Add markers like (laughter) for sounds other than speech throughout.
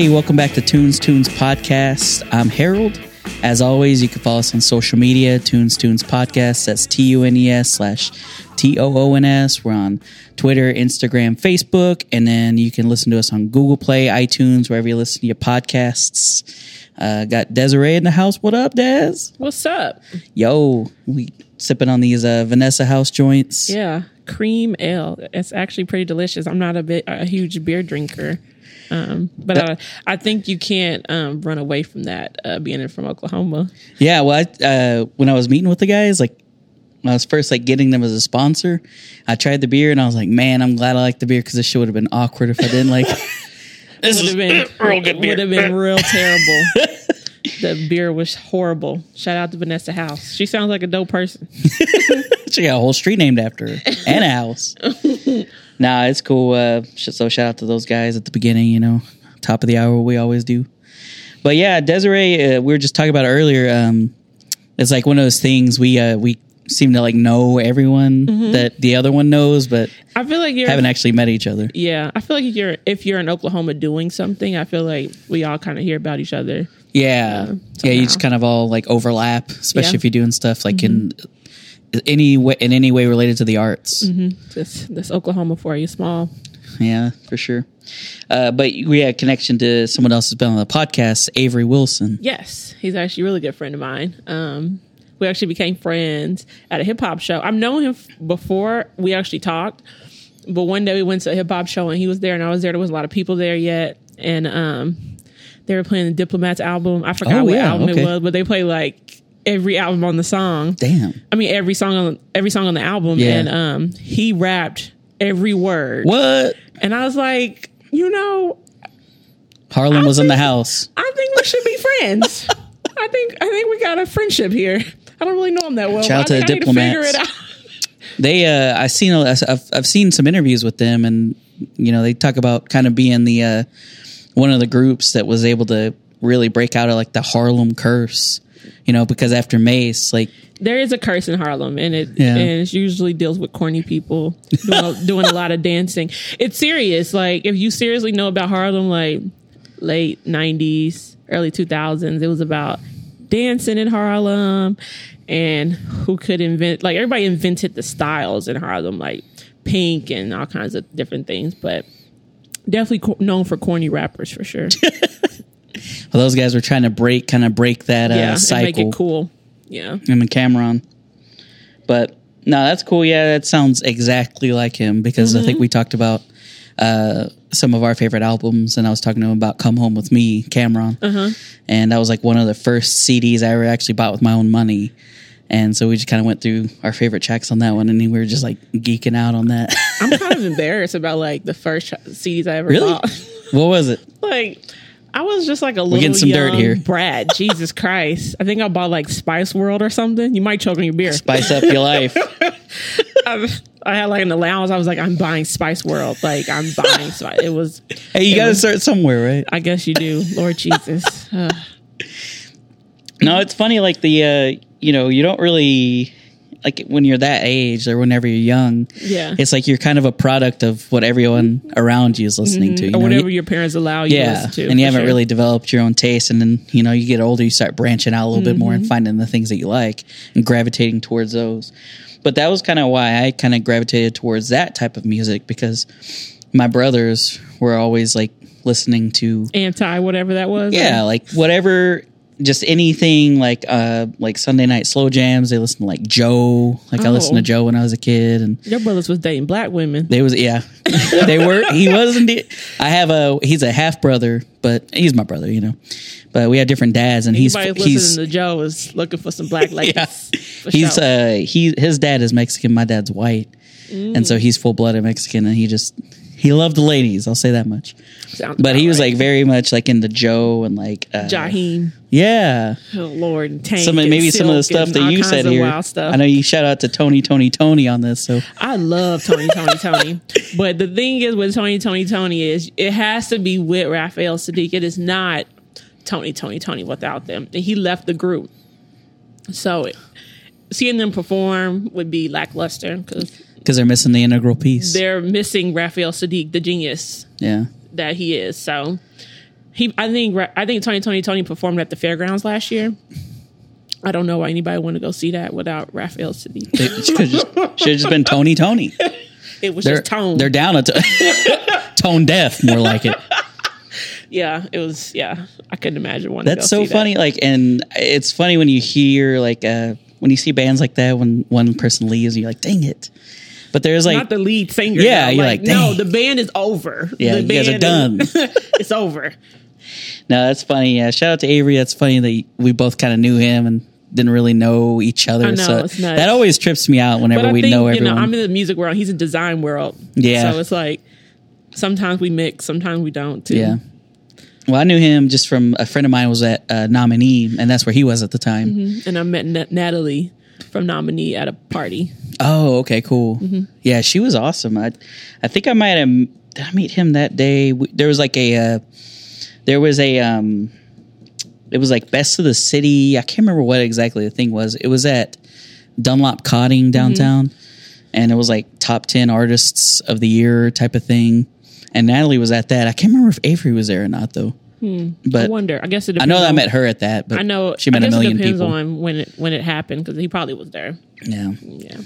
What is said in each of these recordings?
Hey, welcome back to Tunes Toons Podcast. I'm Harold. As always, you can follow us on social media, Tunes Toons Podcast. That's T U N E S slash T O O N S. We're on Twitter, Instagram, Facebook, and then you can listen to us on Google Play, iTunes, wherever you listen to your podcasts. Uh, got Desiree in the house. What up, Des? What's up? Yo, we sipping on these uh, Vanessa House joints. Yeah, cream ale. It's actually pretty delicious. I'm not a bit a huge beer drinker, um, but I, I think you can't um, run away from that uh, being from Oklahoma. Yeah, well, I, uh, when I was meeting with the guys, like when I was first like getting them as a sponsor, I tried the beer and I was like, man, I'm glad I like the beer because this shit would have been awkward if I didn't like. (laughs) This would have been (laughs) real good. Would have been real terrible. (laughs) the beer was horrible. Shout out to Vanessa House. She sounds like a dope person. she got a whole street named after her and a house. Nah, it's cool. Uh, so shout out to those guys at the beginning. You know, top of the hour, we always do. But yeah, Desiree, uh, we were just talking about earlier. Um, it's like one of those things we uh, we seem to like know everyone that the other one knows, but I feel like you're haven't actually met each other. Yeah, I feel like if you're if you're in Oklahoma doing something, I feel like we all kind of hear about each other. Yeah, yeah. You just kind of all like overlap, especially Yeah. Mm-hmm. if you're doing stuff like in any way in any way related to the arts. This this Oklahoma for you, small. Yeah, for sure. Uh, but we had a connection to someone else who's been on the podcast, Avery Wilson. Yes, he's actually a really good friend of mine. Um, we actually became friends at a hip hop show. I've known him f- before we actually talked, but one day we went to a hip hop show and he was there and I was there. There was a lot of people there yet, and um, they were playing the Diplomats album. I forgot Oh, what yeah, album okay. it was, but they played like every album on the song. Damn. I mean, every song on every song on the album, Yeah. and um, he rapped every word. What? And I was like, you know, Harlem I was in the house. I think we should be friends. I think I think we got a friendship here. I don't really know him that well. Shout out to the need to diplomats. They, uh, I seen, a- I've, I've seen some interviews with them, and you know, they talk about kind of being the uh, one of the groups that was able to really break out of like the Harlem curse. You know, because after Mase, like There is a curse in Harlem, and it Yeah. and it usually deals with corny people (laughs) doing a, doing a lot of dancing. It's serious. Like if you seriously know about Harlem, like late '90s, early 2000s, it was about dancing in Harlem and who could invent. Like everybody invented the styles in Harlem, like pink and all kinds of different things, but. Definitely co- known for corny rappers for sure. (laughs) well, those guys were trying to break, kind of break that uh, yeah, and cycle. make it cool. Yeah. him and Cam'ron. But no, that's cool. Yeah, that sounds exactly like him because I think we talked about uh, some of our favorite albums, and I was talking to him about "Come Home with Me," Cam'ron, and that was like one of the first CDs I ever actually bought with my own money. And so we just kind of went through our favorite tracks on that one, and we were just like geeking out on that. I'm kind of (laughs) embarrassed about like the first CDs I ever really? bought. what was it? (laughs) like, I was just like a little getting some dirt here. brat. (laughs) Jesus Christ! I think I bought like Spice World or something. You might choke on your beer. Spice up your life. (laughs) I, I had like an allowance. I was like, I'm buying Spice World. Like I'm buying Spice. It was. (laughs) Hey, you got to start somewhere, right? I guess you do, Lord Jesus. No, it's funny. Like the, uh, you know, you don't really like when you're that age or whenever you're young. Yeah. it's like you're kind of a product of what everyone around you is listening to. You Mm-hmm. or know? whatever You- your parents allow you to yeah, listen to. and you haven't sure. really developed your own taste, and then you know you get older, you start branching out a little bit more Mm-hmm. and finding the things that you like and gravitating towards those. But that was kind of why I kind of gravitated towards that type of music because my brothers were always like listening to anti whatever that was. yeah, like whatever, just anything like uh like Sunday night slow jams. They listen to like Joe. Like I listened to Oh. Joe when I was a kid, and Your brothers was dating black women. they was yeah, (laughs) they were. He wasn't. I have a he's a half brother, but he's my brother, you know. But we have different dads, and he's Anybody he's listening to Joe is looking for some black (laughs) ladies. yeah, for he's sure. uh he his dad is Mexican, my dad's white, and so he's full blooded Mexican, and he just he loved the ladies. I'll say that much. Sounds But he was right. like very much like into Joe and like uh, Jaheim. Yeah, Oh Lord, Tank some maybe some of the stuff that you said here. I know you shout out to Tony, Tony, Tony on this. So I love Tony, Tony, (laughs) Tony. But the thing is with Tony, Tony, Tony is it has to be with Raphael Saadiq. It is not Tony, Tony, Tony without them. And he left the group. So seeing them perform would be lackluster because because they're missing the integral piece. they're missing Raphael Saadiq, the genius yeah, that he is. So he. I think. I think Tony Tony Tony performed at the fairgrounds last year. I don't know why anybody want to go see that without Raphael Saadiq. It should have just been Tony Tony. (laughs) It was They're just tone. they're down a t- (laughs) tone deaf, more like it. (laughs) yeah, it was. Yeah, I couldn't imagine to That's so see that. funny. Like, and it's funny when you hear like uh when you see bands like that when one person leaves, and you're like, dang it. But there's like Not the lead singer. Yeah, though. you're like, no, the band is over. Yeah, the you guys are band is- done. (laughs) it's over. no, that's funny. Yeah, shout out to Avery. That's funny that we both kind of knew him and didn't really know each other. I know, so that always trips me out whenever we think know you everyone. know, I'm in the music world. He's in design world. Yeah. so it's like sometimes we mix, sometimes we don't. Too. yeah. Well, I knew him just from a friend of mine was at uh, Nominee, and that's where he was at the time. Mm-hmm. and I met Na- Natalie from Nominee at a party. Oh, okay, cool. Mm-hmm. Yeah, she was awesome. I, I think I might have did I meet him that day. There was like a, uh, there was a, um, it was like best of the city. I can't remember what exactly the thing was. It was at Dunlap Codding downtown, and it was like top ten artists of the year type of thing. And Natalie was at that. I can't remember if Avery was there or not though. I But wonder. I guess it. I know that I met her at that. But I know. she met I a million it depends people. on when it when it happened because he probably was there. Yeah. Yeah.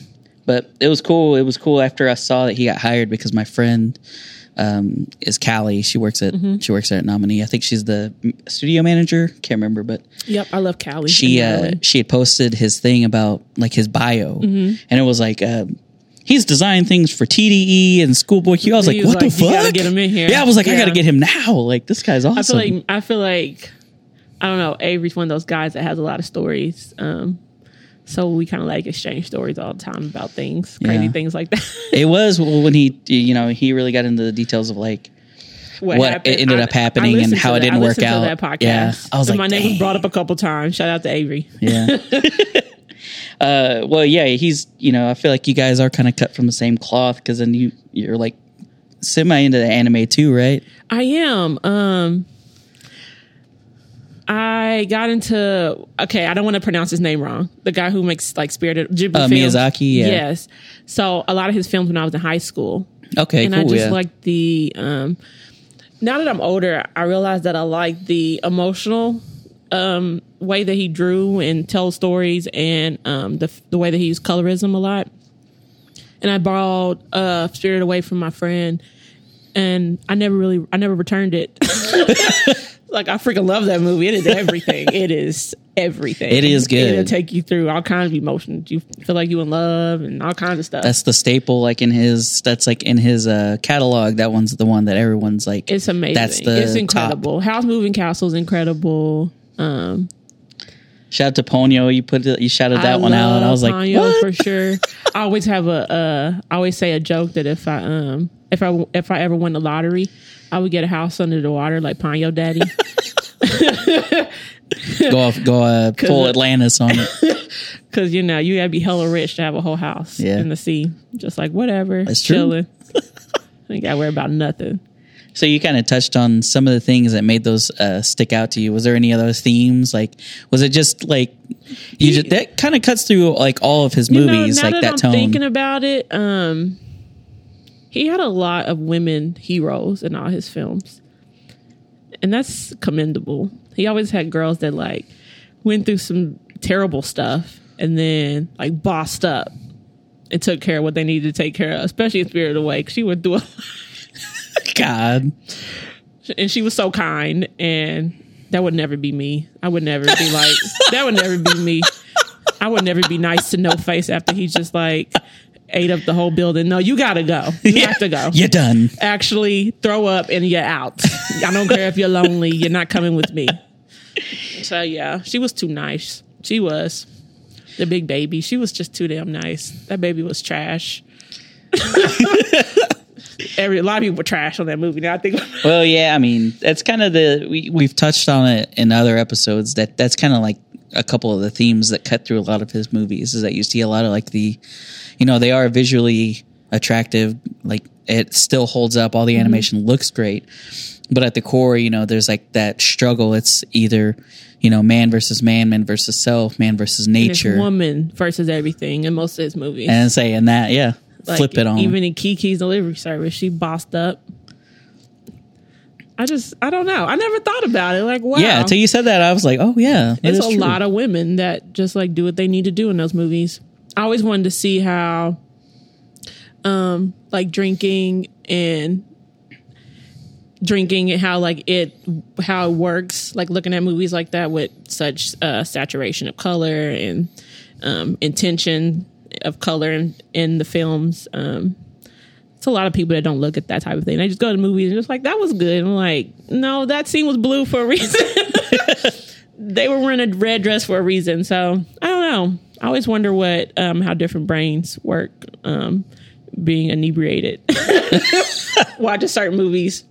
but it was cool. It was cool after I saw that he got hired because my friend um, is Callie. She works at Mm-hmm. she works at Nominee. I think she's the studio manager. Can't remember, but Yep. I love Callie. she uh, she had posted his thing about like his bio, Mm-hmm. and it was like. Uh, He's designed things for TDE and Schoolboy Q. I was He like, was "What the like, "You fuck?" gotta get him in here. Yeah, I was like, "I got to get him now." (laughs) Like this guy's awesome. I feel like I feel like I don't know. Avery's one of those guys that has a lot of stories. Um, so we kind of like exchange stories all the time about things, crazy Yeah. things like that. (laughs) it was well, when he, you know, he really got into the details of like what what ended up happening and how it that- didn't I work out. That podcast. Yeah. I was And like, my name was brought up a couple times. Shout out to Avery. Yeah. (laughs) uh, well, yeah, he's, you know, I feel like you guys are kind of cut from the same cloth because then you, you're like semi into the anime too, right? I am. Um, I got into okay. I don't want to pronounce his name wrong. The guy who makes like Spirited Ghibli Uh, films. Miyazaki, yeah. Yes. So a lot of his films when I was in high school, Okay, and cool. I just yeah. like the. Um, now that I'm older, I realize that I like the emotional um, way that he drew and tells stories, and um, the the way that he used colorism a lot. And I borrowed uh, Spirited Away from my friend, and I never really, I never returned it. (laughs) like I freaking love that movie. It is everything. it is everything. It is good. It'll take you through all kinds of emotions. You feel like you in love and all kinds of stuff. that's the staple, like in his, that's like in his uh, catalog. That one's the one that everyone's like, It's amazing. That's the it's incredible. Howl's Moving Castle is incredible. Um, shout out to Ponyo. You put it, you shouted that I one out, and I was like, Ponyo what? for sure. I always have a. Uh, I always say a joke that if I um if I if I ever win the lottery, I would get a house under the water like Ponyo Daddy. (laughs) go off, go uh, (laughs) full Atlantis on it. (laughs) Because you know you gotta be hella rich to have a whole house Yeah. in the sea. Just like whatever, That's true. chilling. Ain't gotta worry about nothing. So you kind of touched on some of the things that made those uh, stick out to you. Was there any other themes? Like, was it just like you just that kind of cuts through like all of his You know, movies, like that, that I'm tone? thinking about it, um, he had a lot of women heroes in all his films, and that's commendable. He always had girls that like went through some terrible stuff and then like bossed up and took care of what they needed to take care of, especially in Spirit Away. 'cause She went through, a, (laughs) God, and she was so kind, and that would never be me. I would never be like (laughs) that. Would never be me. I would never be nice to No Face after he just like ate up the whole building. No, you gotta go. You have to go. you're done. Actually, throw up and you're out. I don't care if you're lonely. You're not coming with me. So yeah, she was too nice. She was the big baby. She was just too damn nice. That baby was trash. (laughs) Every a lot of people were trash on that movie. Now I think Well, yeah, I mean that's kind of the we we've touched on it in other episodes. That that's kind of like a couple of the themes that cut through a lot of his movies. Is that you see a lot of like the, you know, they are visually attractive. Like it still holds up. All the mm-hmm. animation looks great, but at the core, you know, there's like that struggle. It's either you know man versus man, man versus self, man versus nature, woman versus everything in most of his movies. and saying that, yeah, Like, flip it on. Even in Kiki's delivery service, she bossed up. I just I don't know. I never thought about it. Like wow, Yeah, until you said that, I was like, oh yeah, it's a true. lot of women that just like do what they need to do in those movies. I always wanted to see how, um, like drinking and drinking and how like it how it works. Like looking at movies like that with such uh, saturation of color and um, intention of color in, in the films. Um, it's a lot of people that don't look at that type of thing. They just go to movies and just like that was good. And I'm like, no, that scene was blue for a reason. (laughs) they were wearing a red dress for a reason. So I don't know. I always wonder what um, how different brains work um, being inebriated (laughs) watching certain movies.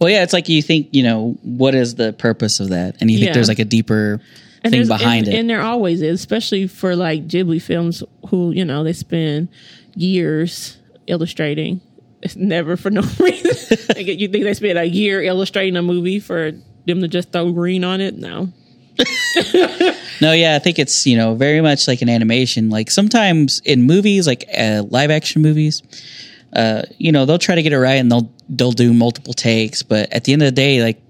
Well, yeah, it's like you think, you know, what is the purpose of that? And you think Yeah. there's like a deeper thing behind and, it. And there always is, especially for like Ghibli films, who you know they spend years illustrating. It's never for no (laughs) reason. Like, you think they spend a year illustrating a movie for them to just throw green on it? No. (laughs) No, yeah, I think it's you know very much like an animation. Like sometimes in movies, like uh, live action movies, uh, you know they'll try to get it right and they'll they'll do multiple takes, but at the end of the day, like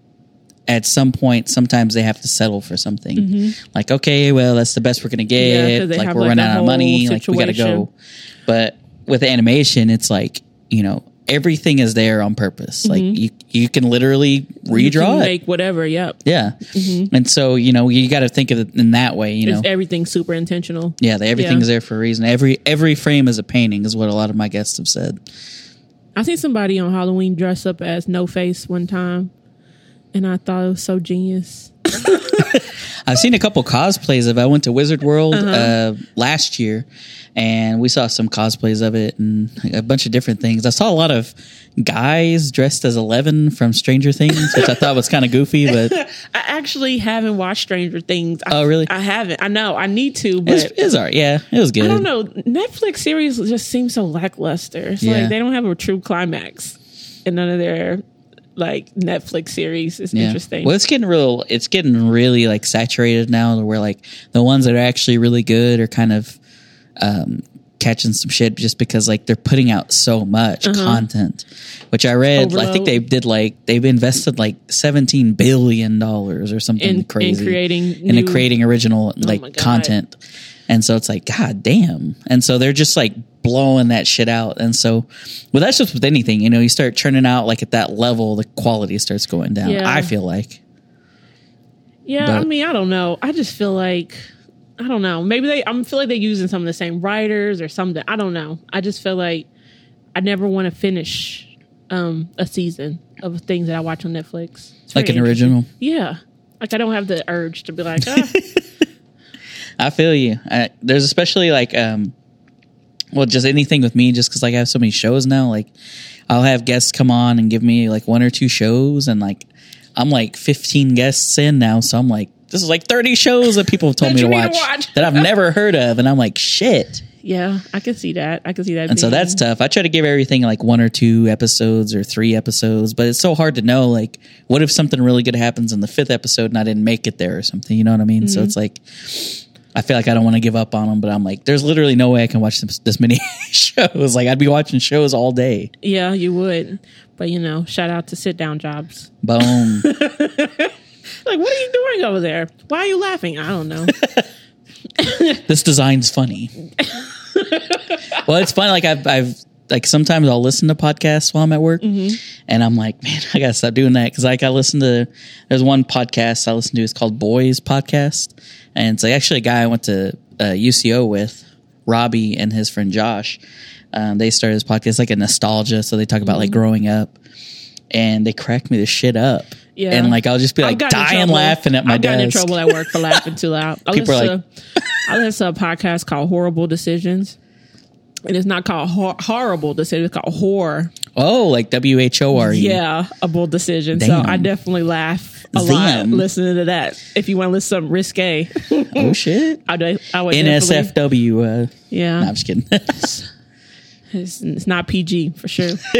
at some point, sometimes they have to settle for something. Like okay, well that's the best we're gonna Mm-hmm. Yeah, get. they like we're like, running out of money. Like we gotta go. But with animation, it's like you know everything is there on purpose. Like you you can literally Mm-hmm. You redraw can it. make whatever. Yep. yeah, and so you know you got to think of it in that way. You know, It's everything super intentional. yeah, the, everything's Yeah. there for a reason. Every every frame is a painting, is what a lot of my guests have said. I seen somebody on Halloween dress up as No Face one time, and I thought it was so genius. (laughs) I've seen a couple cosplays of. it. I went to Wizard World Uh-huh. uh, last year, and we saw some cosplays of it and a bunch of different things. I saw a lot of guys dressed as Eleven from Stranger Things, which I thought was kind of goofy, but (laughs) I actually haven't watched Stranger Things. I, Oh, really? I haven't. I know. I need to, but it's, it's all right. Yeah, it was good. I don't know. Netflix series just seem so lackluster. It's Yeah. like they don't have a true climax in none of their like Netflix series. It's Yeah. interesting. Well, it's getting real. It's getting really like saturated now, where like the ones that are actually really good are kind of um, catching some shit just because like they're putting out so much content. Which I read, I think Uh-huh. They did like they've invested like seventeen billion dollars or something In- in crazy creating in new- Oh creating original like God. content. And so it's like, God damn. And so they're just like blowing that shit out. And so, well, that's just with anything, you know, you start churning out like at that level, the quality starts going down. Yeah. I feel like. yeah, I mean, I don't know. I just feel like I don't know. Maybe they. I feel like they're using some of the same writers or something. I don't know. I just feel like I never want to finish um, a season of things that I watch on Netflix. It's like an original. Yeah. Like I don't have the urge to be like, ah, (laughs) I feel you. I, there's especially like, um, well, just anything with me, just because like I have so many shows now. Like, I'll have guests come on and give me like one or two shows, and like I'm like 15 guests in now, so I'm like, this is like 30 shows that people have told me to need to watch, watch. that I've (laughs) never heard of, and I'm like, shit. yeah, I can see that. I can see that. And so that's tough. I try to give everything like one or two episodes or three episodes, but it's so hard to know. Like, what if something really good happens in the fifth episode and I didn't make it there or something? You know what I mean? Mm-hmm. So it's like, I feel like I don't want to give up on them, but I'm like, there's literally no way I can watch this, this many (laughs) shows. Like, I'd be watching shows all day. Yeah, you would. But you know, shout out to sit down jobs. Boom. (laughs) Like, what are you doing over there? Why are you laughing? I don't know. (laughs) this design's funny. well, it's funny. Like I've, I've, like sometimes I'll listen to podcasts while I'm at work, mm-hmm. and I'm like, man, I gotta stop doing that because like I listen to. There's one podcast I listen to. It's called Boys Podcast, and it's like actually a guy I went to uh, UCO with, Robbie and his friend Josh. Um, they started this podcast like a nostalgia, so they talk about like growing up, and they crack me the shit up. Yeah. and like I'll just be like dying laughing at my I've gotten in trouble at work for laughing too loud. (laughs) I People listen, are to, I listen to a podcast called Whorible Decisions. And it's not called hor- horrible decision. It's called horror. Oh, like W H O R E. Yeah, a bold decision. So I definitely laugh a Damn. lot listening to that. If you want to listen to something risque, Oh (laughs) shit. I, I would NSFW. Uh, Yeah, no, I'm just kidding. (laughs) it's, it's not PG for sure. (laughs)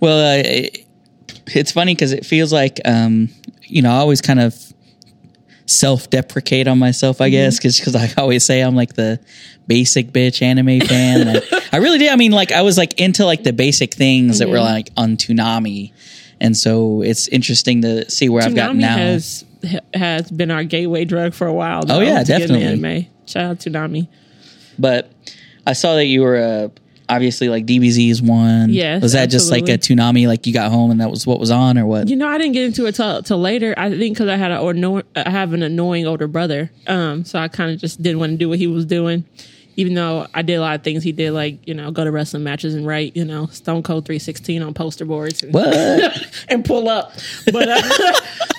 well, uh, it, it's funny because it feels like, um, you know, I always kind of self-deprecate on myself, I guess, because I always say I'm like the basic bitch anime fan. Like, I really did. I mean, like I was like into like the basic things that were like on Toonami and so it's interesting to see where I've gotten now. has has been our gateway drug for a while. Oh, yeah, to get into definitely. Anime. Shout out to Nami. But I saw that you were uh, obviously like DBZ is one. Yes, was that just like a Toonami? Like you got home and that was what was on, or what? You know, I didn't get into it till, till later. I think because I had a, or no, I have an annoying older brother, um, so I kind of just didn't want to do what he was doing. Even though I did a lot of things he did, like you know, go to wrestling matches and write, you know, Stone Cold three sixteen on poster boards and, What? (laughs) and pull up. But uh,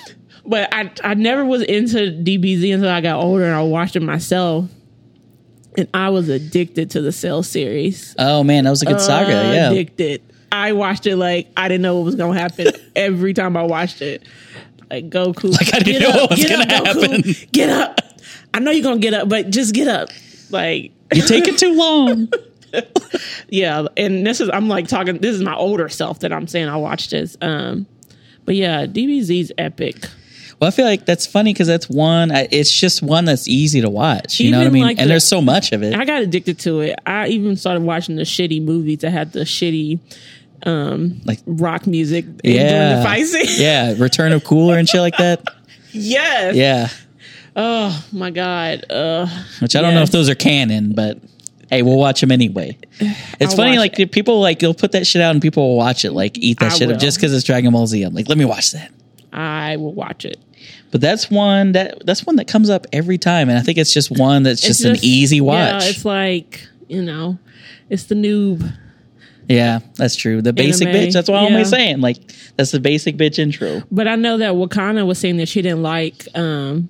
(laughs) but I I never was into DBZ until I got older and I watched it myself, and I was addicted to the Cell series. oh man, that was a good saga. Yeah. Addicted. I watched it like I didn't know what was gonna happen (laughs) every time I watched it. Like Goku, Like, I didn't get know up, what was gonna up, Goku, happen. Get up! I know you're gonna get up, but just get up. Like (laughs) You take it too long. (laughs) yeah, and this is I'm like talking. This is my older self that I'm saying I watched this. Um, but yeah, DBZ's epic. Well, I feel like that's funny because that's one. I- It's just one that's easy to watch. You know what I mean? like and the- there's so much of it. I got addicted to it. I even started watching the shitty movies that had the shitty um Like- rock music during yeah, the fight scene. (laughs) yeah. Return of Cooler and shit like that. (laughs) yes. Yeah, Oh my god. Uh which I don't know if those are canon, but hey, we'll watch them anyway. (sighs) It's I'll funny, like people like you'll put that shit out and people will watch it, like eat that I shit up just because it's Dragon Ball Z. I'm like, let me watch that. I will watch it. But that's one that that's one that comes up every time, and I think it's just one that's just, It's an easy watch. Yeah, it's like, you know, it's the noob. Yeah, that's true. The basic Anime, bitch. That's what I'm always saying. Like that's the basic bitch intro. But I know that Wakana was saying that she didn't like um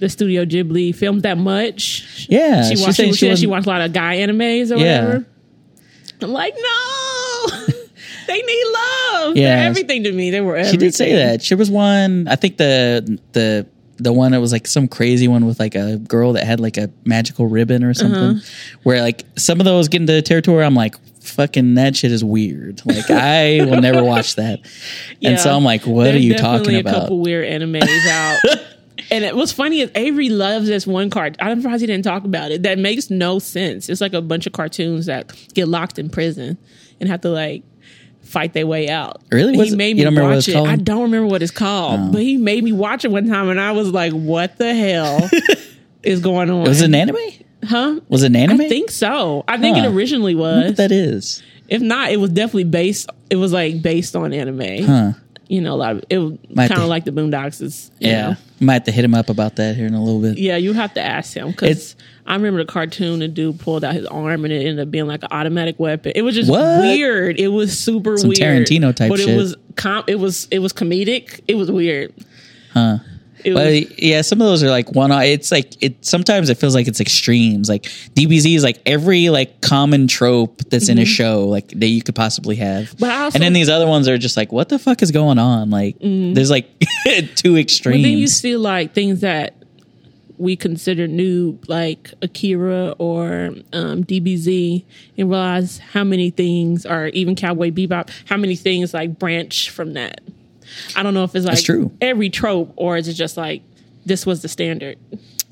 the Studio Ghibli films that much. Yeah, She watched she, she she, she watched a lot of guy animes or Yeah. whatever. I'm like, no. (laughs) they need love. Yeah. They're everything to me. They were everything. She did say that. She was one. I think the the the one that was like some crazy one with like a girl that had like a magical ribbon or something. Uh-huh. Where like some of those get into territory. I'm like, fucking that shit is weird. Like I will never watch that. And so I'm like, what There's are you talking a about? couple weird animes (laughs) out. and it was funny is Avery loves this one card. I'm surprised he didn't talk about it. That makes no sense. It's like a bunch of cartoons that get locked in prison and have to like fight their way out. Really? He made me don't remember what watch it. I don't remember what it's called, Oh. but he made me watch it one time, and I was like, "What the hell (laughs) is going on?" was it an anime? huh? Was it an anime? I think so. I think Huh. it originally I was. what that is. If not, it was definitely based. It was like based on anime. Huh. You know, a lot of it was kind of like the Boondocks. Is you Yeah. know. Might have to hit him up about that here in a little bit. yeah. You have to ask him because I remember the cartoon. The dude pulled out his arm and it ended up being like an automatic weapon. It was just What? weird. It was super weird Some weird. Tarantino type but shit. it was com- It was it was comedic. It was weird. Huh. It Well, was, yeah, some of those are like one. It's like it. Sometimes it feels like it's extremes. Like DBZ is like every like common trope that's in a show like that you could possibly have. Mm-hmm. But also- and then these other ones are just like, what the fuck is going on? Like, there's like (laughs) two extremes. Mm-hmm. But then you see like things that we consider new, like Akira or um, DBZ, and realize how many things, or even Cowboy Bebop, how many things like branch from that. I don't know if it's like true. every trope, or is it just like this was the standard?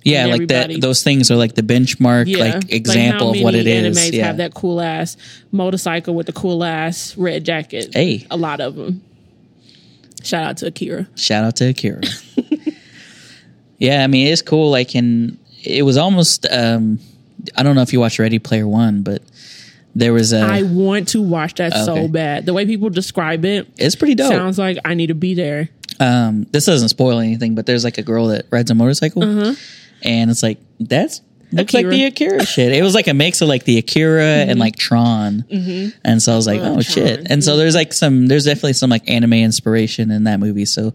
yeah, like that. Those things are like the benchmark, Yeah, like example how of what it is. Animes Yeah. have that cool ass motorcycle with the cool ass red jacket. Hey. a lot of them. Shout out to Akira. Shout out to Akira. (laughs) yeah, I mean it's cool. Like, and it was almost. um I don't know if you watched Ready Player One, but there was a. I want to watch that Okay. so bad. The way people describe it it's pretty dope. sounds like I need to be there. um, this doesn't spoil anything, but there's like a girl that rides a motorcycle, and it's like that's looks like Uh-huh. The Akira shit. It was like a mix of like the Akira and like Tron, and so I was like, Love oh shit. And so there's like some, there's definitely some like anime inspiration in that movie. So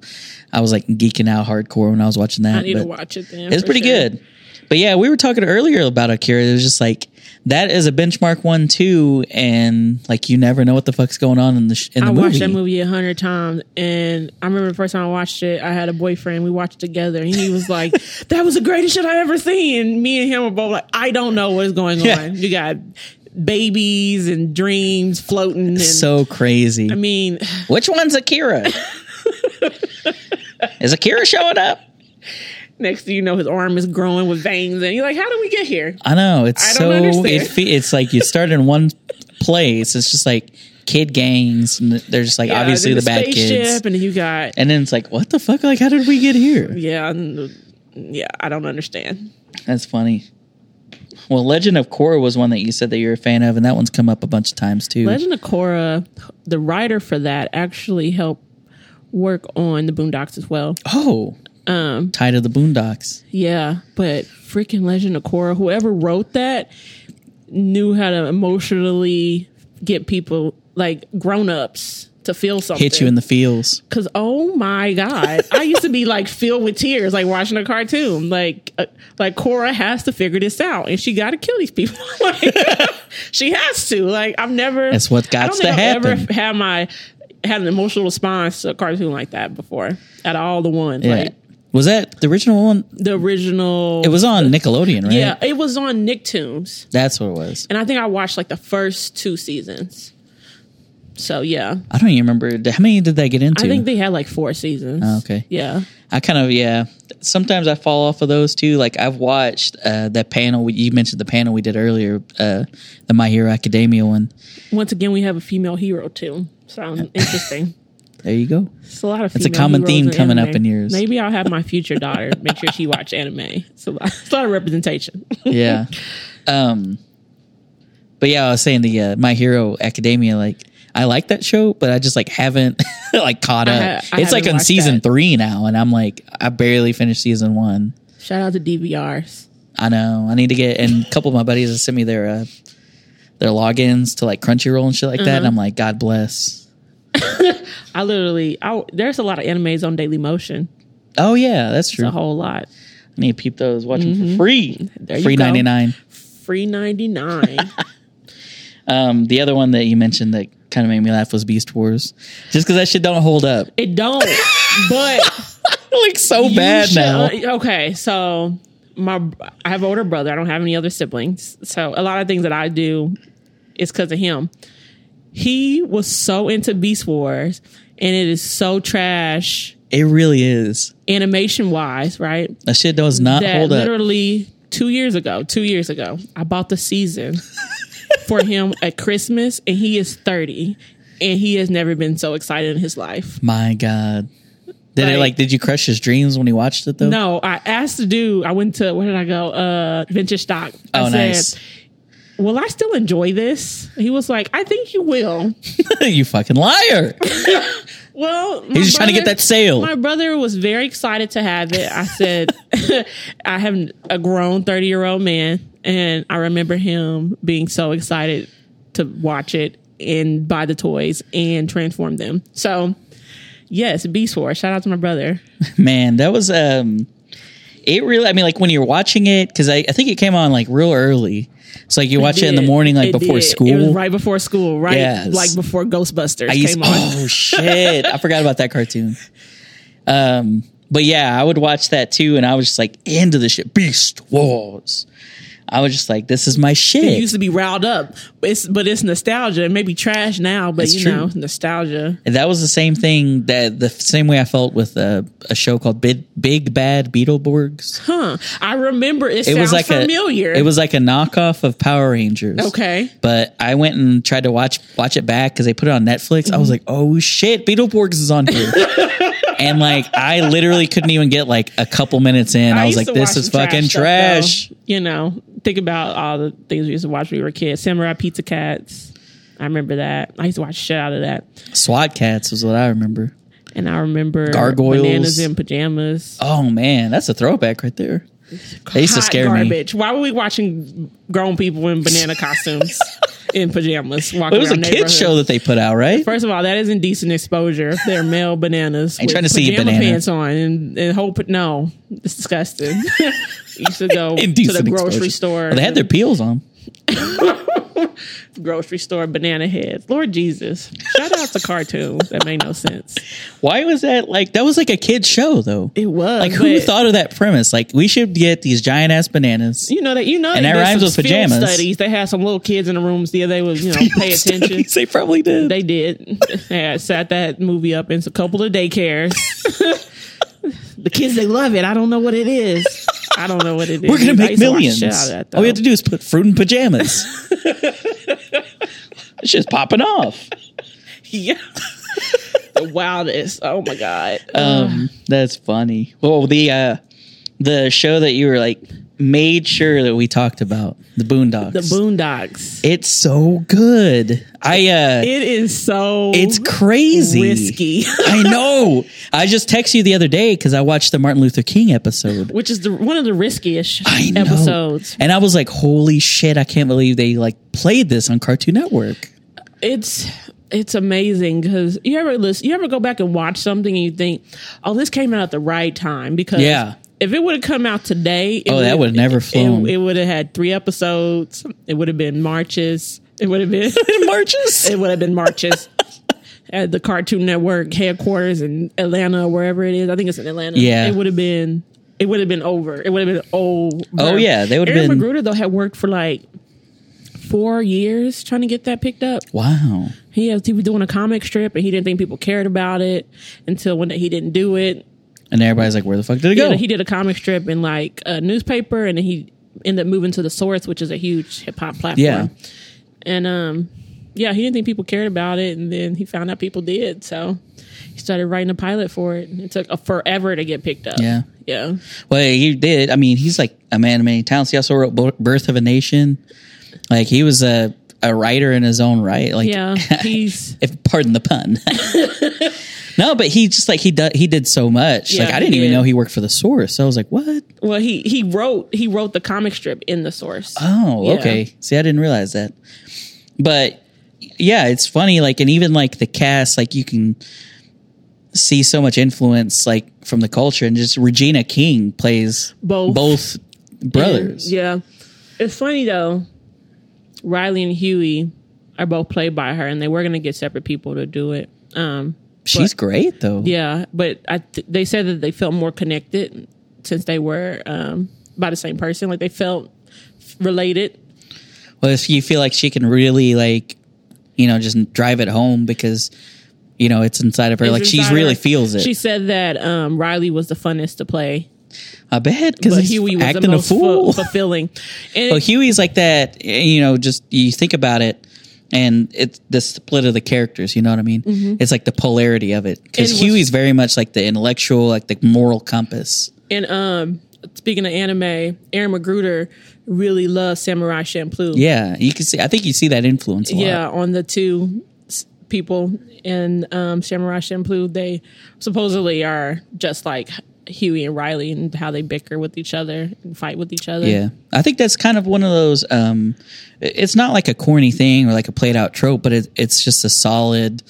I was like geeking out hardcore when I was watching that. I need to watch it then. It's pretty sure. good. But yeah, we were talking earlier about Akira. It was just like that is a benchmark one too, and like you never know what the fuck's going on in the sh- in the I movie. watched that movie a hundred times, and I remember the first time I watched it, I had a boyfriend. We watched it together, and he was (laughs) like, "That was the greatest shit I ever seen." And me and him were both like, "I don't know what's going Yeah. on." You got babies and dreams floating, and So crazy. I mean, Which one's Akira? (laughs) is Akira showing up? Next thing you know, his arm is growing with veins, and you're like, "How did we get here?" I know it's I so it fe- it's like you start in one place. It's just like kid gangs, and they're just like Yeah, obviously then the bad kids. and then you got And then it's like, what the fuck? Like, how did we get here? yeah, yeah. I don't understand. That's funny. Well, Legend of Korra was one that you said that you're a fan of, and that one's come up a bunch of times too. Legend of Korra, the writer for that actually helped work on the Boondocks as well. oh, Um, tied to the Boondocks. yeah, but freaking Legend of Korra, whoever wrote that knew how to emotionally get people like grown ups to feel something. Hit you in the feels. Cause oh my god, I used to be like filled with tears, like watching a cartoon. Like, uh, like Korra has to figure this out, and she got to kill these people. (laughs) like, she has to. Like, I've never. That's what I don't gots think to I've happen. ever had my had an emotional response to a cartoon like that before. at all the ones, Yeah. like was that the original one? the original. It was on Nickelodeon, right? Yeah, it was on Nicktoons, That's what it was. and I think I watched like the first two seasons. So yeah, I don't even remember. How many did they get into? I think they had like four seasons. Oh, okay. Yeah. I kind of yeah. Sometimes I fall off of those too. Like I've watched uh, that panel. we- You mentioned the panel we did earlier, uh, the My Hero Academia one. Once again, we have a female hero too. Sounds (laughs) interesting. There you go. It's a lot of. It's a common theme coming anime. up in yours. Maybe I'll have my future daughter make sure she watch anime. It's a lot, it's a lot of representation. Yeah. (laughs) um, but yeah, I was saying the uh, My Hero Academia. Like I like that show, but I just like haven't (laughs) like caught up. I it's like on season that. three now, and I'm like I barely finished season one. Shout out to DVRs. I know. I need to get and a couple of my buddies have sent me their uh, their logins to like Crunchyroll and shit like that. And Uh-huh. I'm like, God bless. (laughs) I literally, I, there's a lot of animes on Daily Motion. Oh yeah, that's true. A whole lot. I need to peep those. Watch them for free. Mm-hmm. There free ninety nine. Free ninety nine. (laughs) (laughs) Um, the other one that you mentioned that kind of made me laugh was Beast Wars, just because that shit don't hold up. it don't, but like so bad should- now. uh, okay, so my I have an older brother. I don't have any other siblings, so a lot of things that I do is because of him. He was so into Beast Wars, and it is so trash It really is. animation wise, right? That shit does not that hold up. literally two years ago, two years ago, I bought the season (laughs) for him at Christmas, and he is 30, and he has never been so excited in his life. My God. Did it Like- like? Did you crush his dreams when he watched it though? No, I asked the dude, I went to, where did I go? Uh, Vintage Stock. I Oh, said, nice. Will I still enjoy this? He was like, I think you will. (laughs) you fucking liar. (laughs) Well, He's just trying to get that sale. My brother was very excited to have it. I said, (laughs) I have a grown 30 year old man, and I remember him being so excited to watch it and buy the toys and transform them. So, yes, Beast Wars. Shout out to my brother. Man, that was um it really I mean like when you're watching it cuz I, I think it came on like real early. So like you watch it, in the morning like It before did. school. It was right before school, right? Yes. Like before Ghostbusters I used came on. (laughs) Oh shit. I forgot about that cartoon. Um but yeah, I would watch that too and I was just like into the shit. Beast Wars. I was just like this is my shit. It used to be riled up, it's, but it's nostalgia. It may be trash now, but It's you true. know, nostalgia. And that was the same thing that the same way I felt with uh, a show called Big, Big Bad Beetleborgs. Huh. I remember it, It sounds was like familiar. a it was like a knockoff of Power Rangers. Okay. But I went and tried to watch watch it back because they put it on Netflix. I Mm-hmm. was like, oh shit, Beetleborgs is on here. (laughs) and like I literally couldn't even get like a couple minutes in. I, was like, this is fucking trash. though. You know, think about all the things we used to watch when we were kids. Samurai Pizza Cats. I remember that. I used to watch shit out of that. SWAT Kats was what I remember. And I remember Gargoyles. bananas in pajamas. Oh man, that's a throwback right there. They used to scare me. Why were we watching grown people in banana costumes (laughs) in pajamas? Walking It was a kids show that they put out, right? First of all, that is indecent exposure. They're male bananas. ain't with trying to see your banana. pants on and, and whole. No, it's disgusting. (laughs) you should go to the grocery exposure. store. Well, they had their peels on. (laughs) (laughs) grocery store banana heads. Lord Jesus, shout out to cartoons that made no sense. Why was that like that was like a kid show though? It was Like who thought of that premise? Like we should get these giant ass bananas. You know that you know And that rhymes with field pajamas. Studies. They had some little kids in the rooms the other day was you know (laughs) pay attention. they probably did. They did. (laughs) They had sat that movie up in a couple of daycares. The kids they love it. I don't know what it is. I don't know what it (laughs) is. We're gonna make to millions. that, All we have to do is put fruit in pajamas. (laughs) It's just popping off. yeah. the wildest. Oh my god. Um, that's funny. Well, the uh, the show that you were like made sure that we talked about the Boondocks. the Boondocks. It's so good. I uh, It is so. it's crazy. risky. (laughs) I know. I just texted you the other day because I watched the Martin Luther King episode. Which is the one of the riskiest I know. episodes. and I was like, "Holy shit! I can't believe they like played this on Cartoon Network." It's it's amazing because you ever listen, you ever go back and watch something and you think, oh, this came out at the right time because Yeah. If it would have come out today, it Oh, that would've never flown. It, it would have had three episodes. It would have been marches. It would have been. (laughs) Marches. (laughs) it would have been marches at the Cartoon Network headquarters in Atlanta, wherever it is. I think it's in Atlanta. Yeah. it would have been. It would have been over. It would have been over. Oh, yeah, they would've Aaron been- McGruder though had worked for like four years trying to get that picked up. Wow. He has, he was doing a comic strip and he didn't think people cared about it until when he didn't do it. And everybody's like, "Where the fuck did it He go?" he did a comic strip in like a newspaper and then he ended up moving to the Source, which is a huge hip hop platform. Yeah. And um, yeah, he didn't think people cared about it, and then he found out people did, so he started writing a pilot for it. It took a forever to get picked up. Yeah. yeah. Well, he did. I mean, he's like a man of many talents. He also wrote Birth of a Nation. Like he was a a writer in his own right. Like Yeah, (laughs) he's- if pardon the pun. (laughs) no, but he just like he did he did so much. Yeah, like I didn't even did. know he worked for the Source. So I was like, what? Well, he he wrote he wrote the comic strip in the Source. Oh, Yeah. okay. See, I didn't realize that. But yeah, it's funny. Like, and even like the cast, like you can see so much influence like from the culture, and just Regina King plays Both. both brothers. And, yeah, it's funny though. Riley and Huey are both played by her, and they were going to get separate people to do it. Um, She's great though. yeah, but I th- they said that they felt more connected since they were um, by the same person. Like they felt related. Well, if you feel like she can really like, you know, just drive it home because, you know, it's inside of her. like It's she's inside really feels it. She said that um, Riley was the funnest to play, I bet because but he's Huey was acting the a most fu- fulfilling. (laughs) And Well, Huey's like that. You know, just you think about it, and it's the split of the characters. You know what I mean? It's like the polarity of it because Mm-hmm. Huey's very much like the intellectual, like the moral compass. And um, speaking of anime, Aaron McGruder really loves Samurai Champloo. Yeah, you can see. I think you see that influence. A lot. Yeah, on the two people in um, Samurai Champloo, they supposedly are just like Huey and Riley and how they bicker with each other and fight with each other. Yeah, I think that's kind of one of those. Um, it's not like a corny thing or like a played out trope, but it, it's just a solid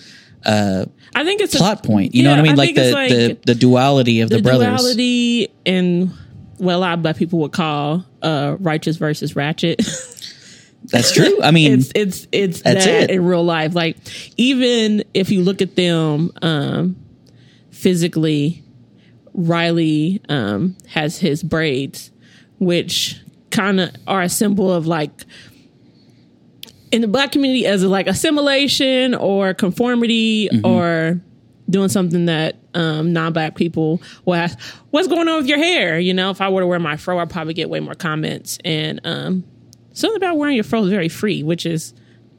uh, I think it's plot a, point. You know what I mean? I like the, like the the duality of the, the brothers. duality and well, a lot of black people would call uh, righteous versus ratchet. (laughs) That's true. I mean, it's it's it's That's that it. in real life. Like even if you look at them um, physically, Riley um, has his braids, which kind of are a symbol of like in the black community as a, like assimilation or conformity Mm-hmm. or doing something that um, non-black people will ask, "What's going on with your hair?" You know, if I were to wear my fro, I'd probably get way more comments. And um, something about wearing your fro is very free, which is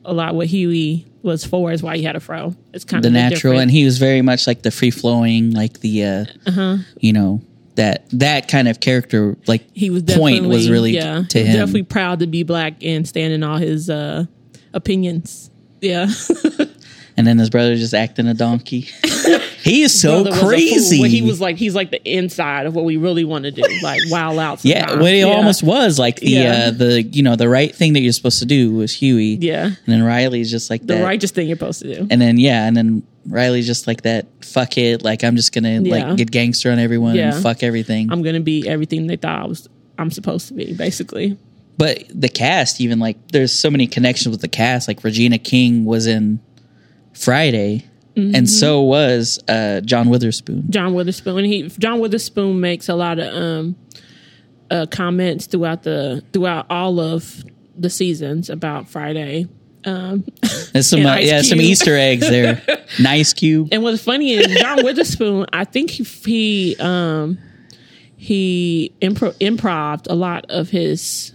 a lot what Huey was for. Is why he had a fro. It's kind the of the natural, and he was very much like the free flowing, like the uh, Uh-huh. you know that that kind of character. Like he was point was really yeah, to him. definitely proud to be black and stand in all his uh, opinions. Yeah. (laughs) and then his brother just acting a donkey. (laughs) he is so brother was a fool, crazy. he was like he's like the inside of what we really want to do, like wild out. yeah, what well, it yeah. almost was like the Yeah. uh, the you know the right thing that you're supposed to do was Huey. Yeah. and then Riley's just like the that. righteous thing you're supposed to do. and then yeah, and then Riley's just like that. Fuck it, like I'm just gonna Yeah. like get gangster on everyone Yeah. and fuck everything. I'm gonna be everything they thought I was. I'm supposed to be basically. but the cast, even like there's so many connections with the cast. Like Regina King was in Friday, Mm-hmm. and so was uh, John Witherspoon. John Witherspoon. He John Witherspoon makes a lot of um, uh, comments throughout the throughout all of the seasons about Friday. Um, (laughs) There's some uh, yeah, some Easter eggs there. (laughs) nice cube. and what's funny is John Witherspoon. I think he he um, he impro- improved a lot of his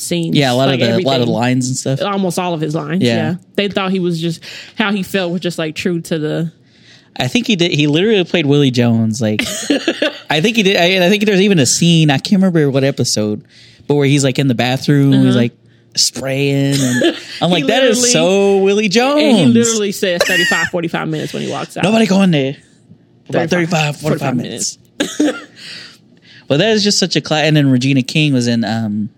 scenes. Yeah, a lot like of the a lot of lines and stuff. almost all of his lines. Yeah. Yeah. They thought he was just how he felt was just like true to the I think he did. He literally played Willie Jones. Like, (laughs) I think he did. I, I think there's even a scene. I can't remember what episode, but where he's like in the bathroom, he's like spraying, and (laughs) I'm like, that is Uh-huh. so Willie Jones. and he literally says 35 45 minutes when he walks out. Nobody going there. About 35, 35, 45 minutes. (laughs) but that is just such a class. And then Regina King was in um,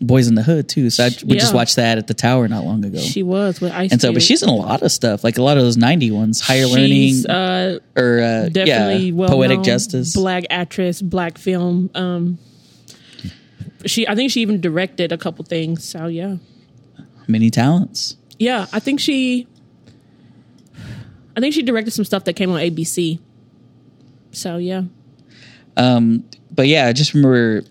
Boyz n the Hood too. So I, we just watched that at the Tower not long ago. She was with Ice and so, but she's in a lot of stuff, like a lot of those '90 ones, Higher She's, Learning uh, or uh, definitely yeah, well Poetic Justice. black actress black film um she i think she even directed a couple things so yeah Many talents. yeah i think she i think she directed some stuff that came on abc so yeah Um, but yeah, I just remember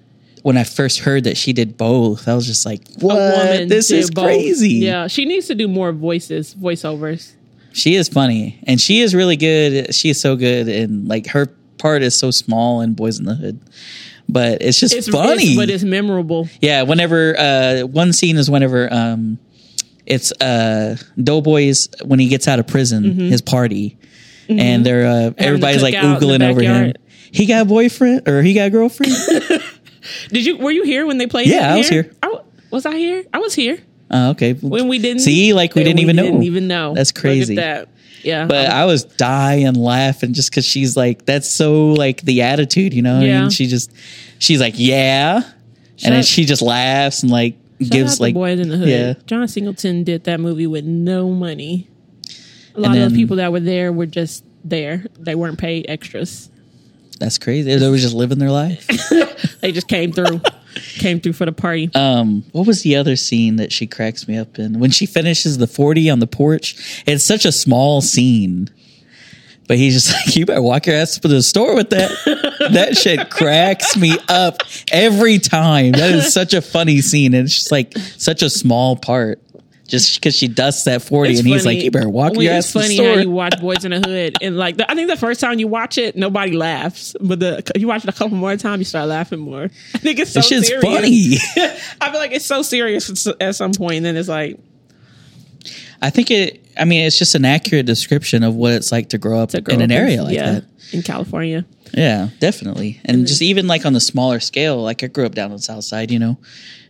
when I first heard that she did both. I was just like, "What? a woman this is both. crazy." yeah she needs to do more voices voiceovers she is funny, and she is really good. She is so good, and like her part is so small in Boyz n the Hood, but it's just it's funny. it's- but it's memorable yeah, whenever uh, one scene is whenever um, it's uh, Doughboy's when he gets out of prison, his party, and they're uh, everybody's like Mm-hmm. cookout in the oogling over him. He got boyfriend or he got girlfriend. (laughs) did you were you here when they played Yeah, I was here. I was i here i was here Oh, okay. when we didn't see, like we didn't even know. didn't even know That's crazy. that yeah But I was dying laughing just because she's like, that's so like the attitude, you know? what I Yeah. mean? She just, she's like, yeah, and then she just laughs and like gives like, Boyz n the Hood. yeah. John Singleton did that movie with no money. A lot And of the people that were there were just there. They weren't paid extras. That's crazy. They were just living their life. (laughs) They just came through, (laughs) came through for the party. Um, what was the other scene that she cracks me up in? When she finishes the 40 on the porch, it's such a small scene. But he's just (laughs) like, you better walk your ass to the store with that. that shit cracks me up every time. That is such a funny scene. And it's just like such a small part. Just because she dusts that 40 It's and he's like, you better walk Well, your it's ass the funny how you watch Boyz n the Hood and like the, I think the first time you watch it, nobody laughs, but the you watch it a couple more times, you start laughing more. (laughs) I think it's so serious. funny. (laughs) I feel like it's so serious at some point, and then it's like I think it, I mean, it's just an accurate description of what it's like to grow up to grow in an up area like yeah, that. in California. Yeah, definitely. And just even like on the smaller scale, like I grew up down on the south side, you know,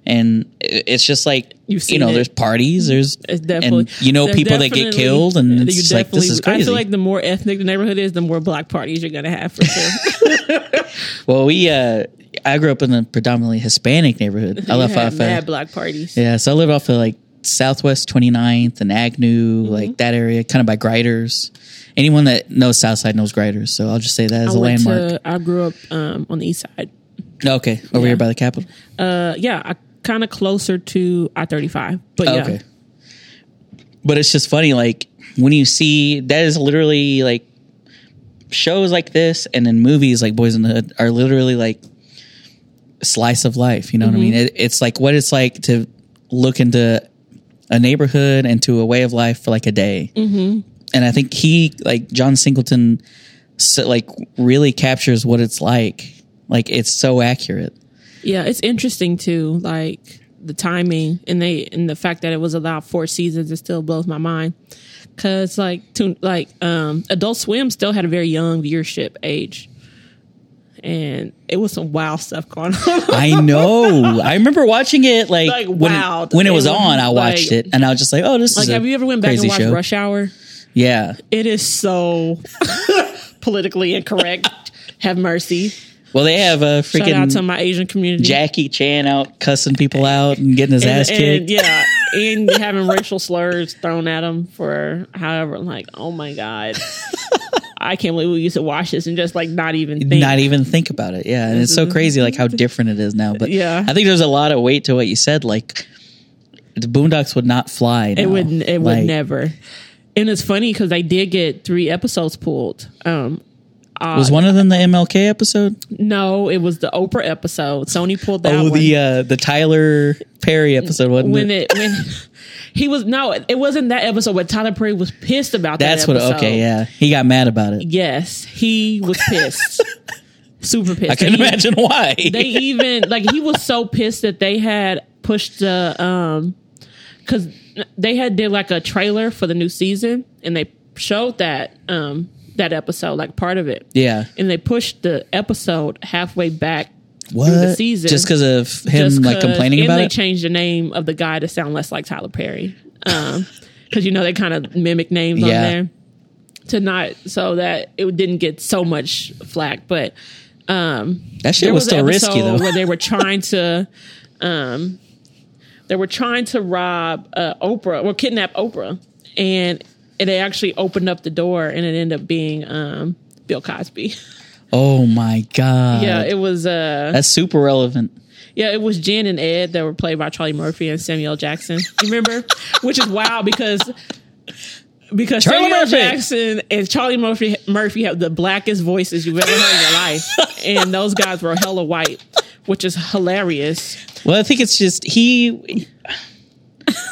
and it's just like you know, it. there's parties, there's and you know people that get killed, and it's just like this definitely- is crazy. I feel like the more ethnic the neighborhood is, the more black parties you're gonna have for sure. (laughs) (laughs) well, we uh, I grew up in a predominantly Hispanic neighborhood. I live off mad of black parties. yeah, so I live off of like Southwest 29th and Agnew, Mm-hmm. like that area, kind of by Griders. Anyone that knows Southside knows Griders, so I'll just say that as I a landmark. to. I grew up um, on the east side. okay, over Yeah. here by the Capitol. Uh, yeah, I kind of closer to I thirty five, but yeah, Okay. But it's just funny, like when you see that is literally like shows like this, and then movies like Boyz n the Hood are literally like slice of life. You know what I mean? Mm-hmm. It, it's like what it's like to look into a neighborhood and to a way of life for like a day. Mm-hmm. And I think he, like John Singleton, so, like really captures what it's like. Like it's so accurate. yeah. It's interesting too, like the timing and they and the fact that it was allowed four seasons. It still blows my mind because like to like um, Adult Swim still had a very young viewership age. And it was some wild stuff going on. (laughs) I know. I remember watching it like, Like, when, wild. when it was It was, on. I watched like- it and I was just like, "Oh, this Like, is have you ever went back and watched show. Rush Hour? Yeah, It is so (laughs) politically incorrect. Have mercy. well, they have a Shout out to my Asian community. Jackie Chan out cussing people out and getting his and, ass and, kicked. yeah, and having racial slurs thrown at him for however. Like, oh my god, (laughs) I can't believe we used to watch this and just like not even think. Not even think about it. Yeah, and it's so crazy, like how different it is now. But Yeah. I think there's a lot of weight to what you said. Like the Boondocks would not fly. it now. would. It would Like, never. And it's funny because I did get three episodes pulled. Um, Was one of them the MLK episode? no, it was the Oprah episode. Sony pulled that oh, one. the uh, the Tyler Perry episode, wasn't when it? it when (laughs) he was no, it wasn't that episode. But Tyler Perry was pissed about that. That's what. Okay, yeah, he got mad about it. Yes, he was pissed. (laughs) Super pissed. I can They- imagine why. (laughs) They even like he was so pissed that they had pushed the um because they had did like a trailer for the new season and they showed that um that episode like part of it Yeah. and they pushed the episode halfway back What? through the season Just because of him just like 'cause- complaining and about they it? changed the name of the guy to sound less like Tyler Perry because you know they kind of mimic names on there to not so that it didn't get so much flack but um that shit was still an risky episode though. where they were (laughs) trying to um they were trying to rob uh, Oprah or kidnap Oprah and they actually opened up the door and it ended up being um Bill Cosby. (laughs) oh my god. yeah, it was uh That's super relevant. yeah, it was Gin and Ed that were played by Charlie Murphy and Samuel Jackson. You remember? (laughs) Which is wild because because Charlie Samuel Murphy. Jackson and Charlie Murphy Murphy have the blackest voices you've ever heard in your life, (laughs) and those guys were hella white, which is hilarious. Well, I think it's just he.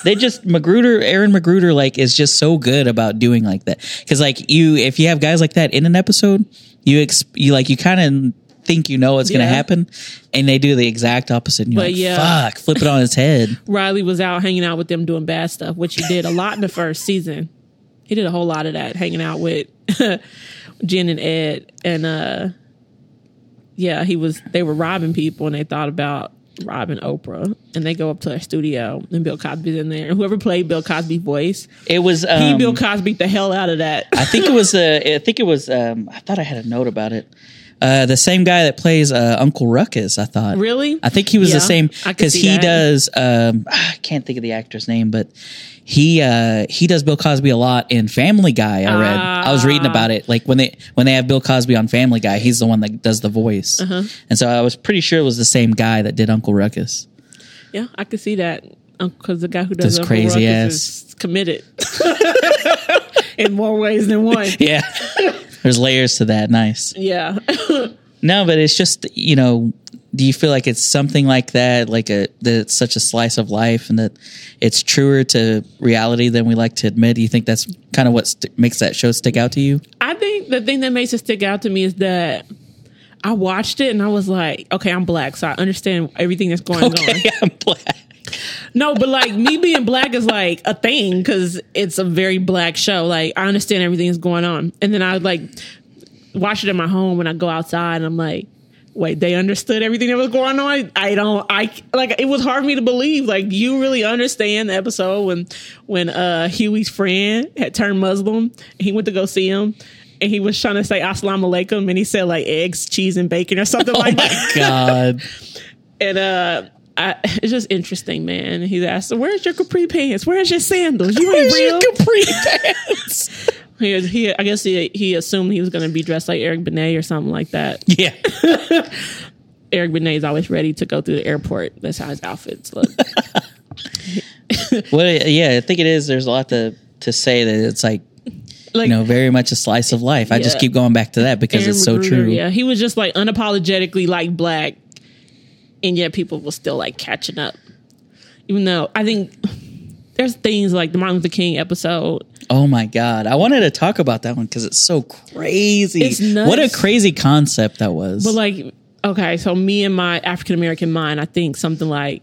They just McGruder, Aaron McGruder, like is just so good about doing like that. Because like you, if you have guys like that in an episode, you ex, you like you kind of think you know what's going to happen, and they do the exact opposite. And you're But like, yeah. fuck, flip it on its head. (laughs) Riley was out hanging out with them doing bad stuff, which he did a lot in the first season. He did a whole lot of that, hanging out with (laughs) Gin and Ed, and uh, yeah, he was. They were robbing people, and they thought about robbing Oprah, and they go up to her studio, and Bill Cosby's in there, and whoever played Bill Cosby's voice, It was um, he Bill Cosby the hell out of that. I think it was. (laughs) Uh, I think it was. Um, I thought I had a note about it. Uh, the same guy that plays uh, Uncle Ruckus. I thought. Really? I think he was Yeah, the same because he that. does. Um, (sighs) I can't think of the actor's name, but he uh, he does Bill Cosby a lot in Family Guy. I read. I was reading about it. Like when they when they have Bill Cosby on Family Guy, he's the one that does the voice. Uh-huh. And so I was pretty sure it was the same guy that did Uncle Ruckus. yeah, I could see that because the guy who does Uncle crazy Ruckus ass- is committed (laughs) in more ways than one. (laughs) Yeah. (laughs) There's layers to that. Nice. Yeah. (laughs) No, but it's just you know. Do you feel like it's something like that, like a that it's such a slice of life, and that it's truer to reality than we like to admit? Do you think that's kind of what st- makes that show stick out to you? I think the thing that makes it stick out to me is that I watched it and I was like, okay, I'm black, so I understand everything that's going on. Okay, (laughs) I'm black. No, but like me being black is like a thing because it's a very black show. Like I understand everything that's going on, and then I like watch it in my home when I go outside, and I'm like. Wait, they understood everything that was going on. I don't. I like. It was hard for me to believe. Like you really understand the episode when when uh Huey's friend had turned Muslim. He went to go see him, and he was trying to say "Assalamu alaikum," and he said like eggs, cheese, and bacon or something (laughs) Oh like my that. god! (laughs) And uh, I, (laughs) it's just interesting, man. He asked, "Where's your capri pants? Where's your sandals? You ain't real." capri (laughs) pants? He, he, I guess he, he assumed he was going to be dressed like Eric Benet or something like that. Yeah, (laughs) Eric Benet is always ready to go through the airport. That's how his outfits look. well, yeah, I think it is. There's a lot to to say that it's like Like you know very much a slice of life. I just keep going back to that because Aaron it's so McGruder, true. Yeah, he was just like unapologetically like black, and yet people were still like catching up. Even though I think there's things like the Martin Luther King episode Oh my god! I wanted to talk about that one because it's so crazy. It's nuts. What a crazy concept that was. But like, okay, so me and my African American mind, I think something like,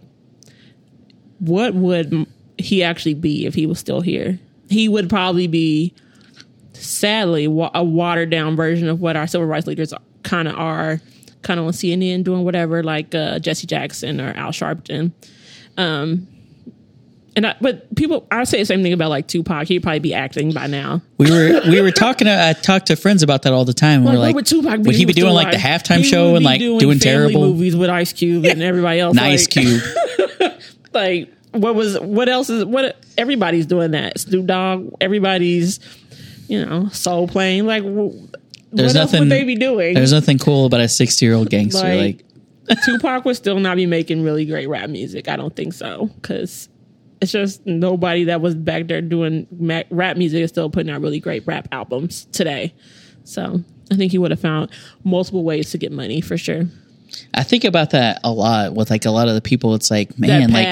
what would he actually be if he was still here? He would probably be, sadly, wa- a watered down version of what our civil rights leaders kind of are, kind of on CNN doing whatever, like uh, Jesse Jackson or Al Sharpton. Um, and I, but people, I say the same thing about like Tupac. He'd probably be acting by now. we were we were talking. To, I talk to friends about that all the time. Like, we're like, would Tupac be? would he be doing like the halftime show and like doing, family terrible? movies with Ice Cube and everybody else. Nice like, cube. (laughs) Like what was what else is what? Everybody's doing that. Snoop Dogg. Everybody's you know soul playing. Like There's what else nothing- would they be doing? There's nothing cool about a 60 year old gangster. Like- Like, Tupac would still not be making really great rap music. I don't think so because. It's just nobody that was back there doing ma- rap music is still putting out really great rap albums today. So I think he would have found multiple ways to get money for sure. I think about that a lot with like a lot of the people. It's like, man, like,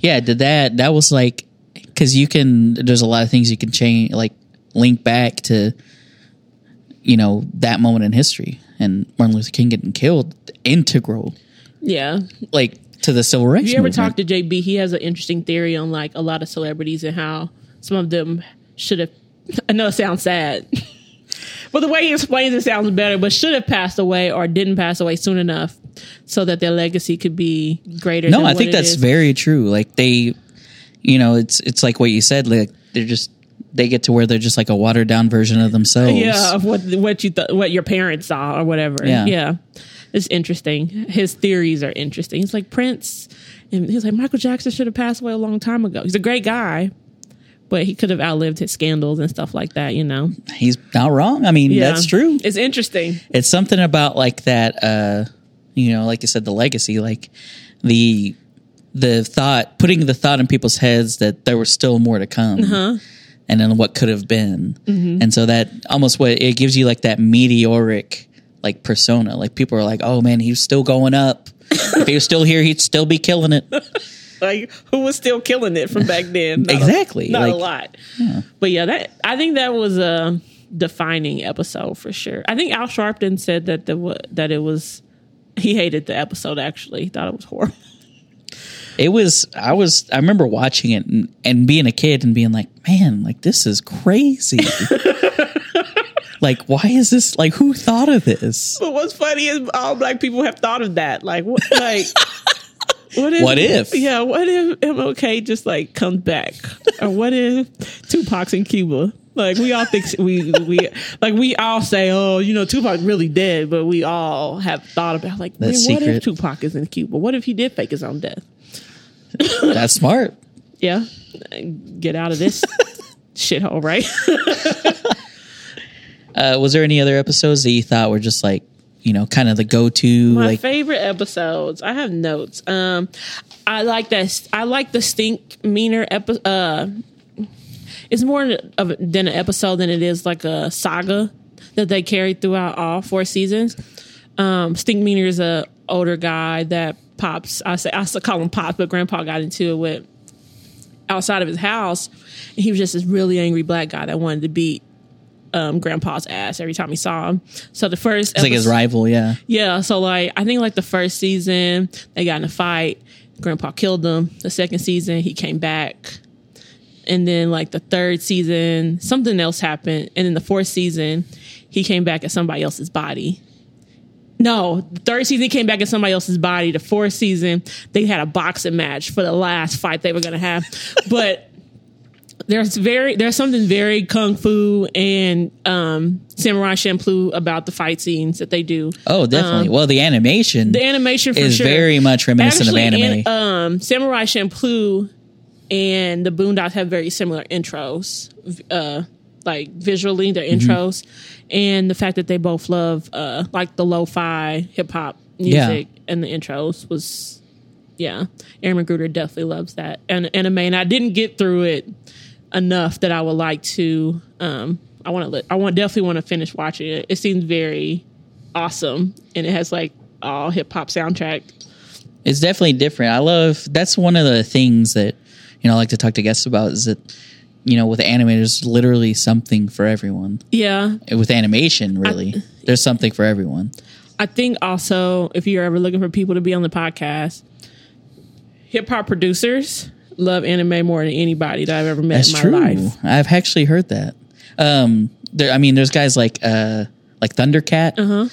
yeah, did that? That was like, because you can. There's a lot of things you can change, like link back to, you know, that moment in history and Martin Luther King getting killed. Integral, Yeah. like to the civil rights. If you ever movement. talk to JB, he has an interesting theory on like a lot of celebrities and how some of them should have. (laughs) I know it sounds sad, (laughs) but the way he explains it sounds better. But should have passed away or didn't pass away soon enough, so that their legacy could be greater. No, I think that's is. very true. Like they, you know, it's it's like what you said. Like they're just they get to where they're just like a watered down version of themselves. yeah of what what you th- what your parents saw or whatever. Yeah. yeah, it's interesting. His theories are interesting. He's like Prince, and he's like Michael Jackson should have passed away a long time ago. He's a great guy. But he could have outlived his scandals and stuff like that, you know. He's not wrong. I mean, Yeah. that's true. It's interesting. It's something about like that. uh You know, like you said, the legacy, like the the thought, putting the thought in people's heads that there was still more to come. Uh-huh. And then what could have been, Mm-hmm. and so that almost what it gives you like that meteoric like persona. Like people are like, "Oh man, he's still going up. if he was still here, he'd still be killing it." (laughs) Like who was still killing it from back then? Not a- Exactly, not a like- lot. But yeah, that I think that was a defining episode for sure. I think Al Sharpton said that the that it was he hated the episode. Actually, He thought it was horrible. It was i was i remember watching it and, and being a kid and being like man like this is crazy (laughs) like why is this like who thought of this But what's funny is all black people have thought of that. Like what? Like. (laughs) What if, What if? Yeah, what if MLK just like comes back, or what if Tupac's in Cuba? Like we all think we we like we all say, oh, you know, Tupac really dead, but we all have thought about like, man, what if Tupac is in Cuba? What if he did fake his own death? that's smart (laughs) Yeah, get out of this (laughs) shithole, right? (laughs) uh was there any other episodes that you thought were just like you know kind of the go-to My like favorite episodes. I have notes. Um, I like that. I like the Stinkmeaner episode. Uh, it's more of a- than an episode than it is like a saga that they carried throughout all four seasons. Um, Stinkmeaner is a older guy that pops. I say I still call him pops, but Grandpa got into it with outside of his house. And he was just this really angry black guy that wanted to beat um, Grandpa's ass every time he saw him. So the first it's like his rival yeah yeah, so like I think like the first season they got in a fight. Grandpa killed him. The second season he came back, and then like the third season something else happened, and then the fourth season he came back as somebody else's body. No, the third season he came back as somebody else's body. The fourth season they had a boxing match for the last fight they were gonna have, but there's very there's something very kung fu and um samurai champloo about the fight scenes that they do. Oh definitely. Well the animation Um, the animation for is sure. very much reminiscent Actually, of anime. an- um samurai champloo and the boondocks have very similar intros uh like visually their Mm-hmm. intros and the fact that they both love uh like the lo-fi hip-hop music and the intros was yeah. Aaron McGruder definitely loves that and anime and i didn't get through it enough that I would like to. Um, I want to. I want definitely want to finish watching it. It seems very awesome, and it has like all hip hop soundtrack. it's definitely different. I love that's one of the things that you know I like to talk to guests about is that you know with anime there's literally something for everyone. Yeah, With animation, really, there's something for everyone. I think also if you're ever looking for people to be on the podcast, hip hop producers love anime more than anybody that I've ever met That's in my true. life. I've actually heard that. Um, there, I mean, there's guys like uh, like Thundercat, uh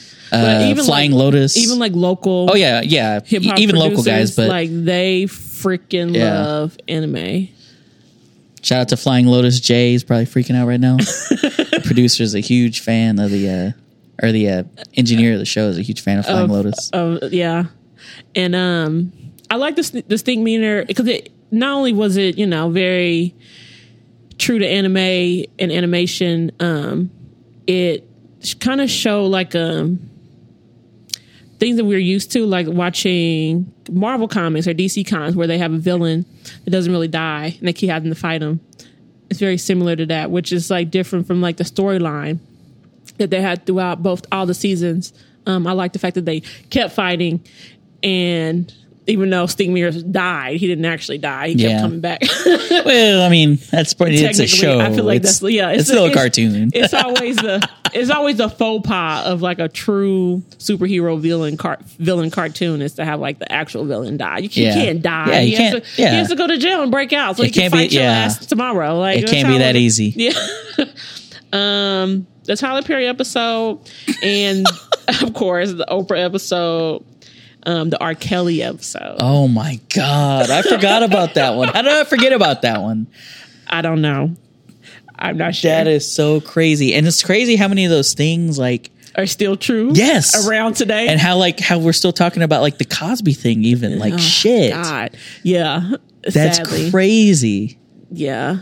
But Flying like, Lotus, even like local, oh yeah, yeah, even local guys. But like they freaking Yeah. love anime. shout out to Flying Lotus. Jay is probably freaking out right now. (laughs) the producer is a huge fan of the uh, or the uh, engineer of the show is a huge fan of Flying Of- Lotus. Oh yeah, and um, I like this distinct meaner because it not only was it you know very true to anime and animation, um, it kind of showed like um things that we're used to, like watching Marvel comics or DC comics where they have a villain that doesn't really die and they keep having to fight him. It's very similar to that, which is like different from like the storyline that they had throughout both all the seasons. Um, I like the fact that they kept fighting, and even though Mears died, he didn't actually die. He kept Yeah. coming back. (laughs) Well, I mean, that's pretty. It's a show. I feel like it's, that's yeah. It's, still a cartoon. It's (laughs) always the it's always the faux pas of like a true superhero villain car, villain cartoon is to have like the actual villain die. You, can't- Yeah. die. Yeah, you he, has can't- to, yeah. he has to go to jail and break out so It he can can't be- fight your yeah. ass tomorrow. Like it can't be that it- easy. Yeah. (laughs) um, the Tyler Perry episode, and of course the Oprah episode, um, the R. Kelly episode. Oh my god, I forgot about that one. How did I forget about that one? I don't know. I'm not sure. That is so crazy, and it's crazy how many of those things like are still true. Yes. around today. and how like how we're still talking about like the Cosby thing, even like shit. Oh, God, yeah. That's sadly. crazy. Yeah,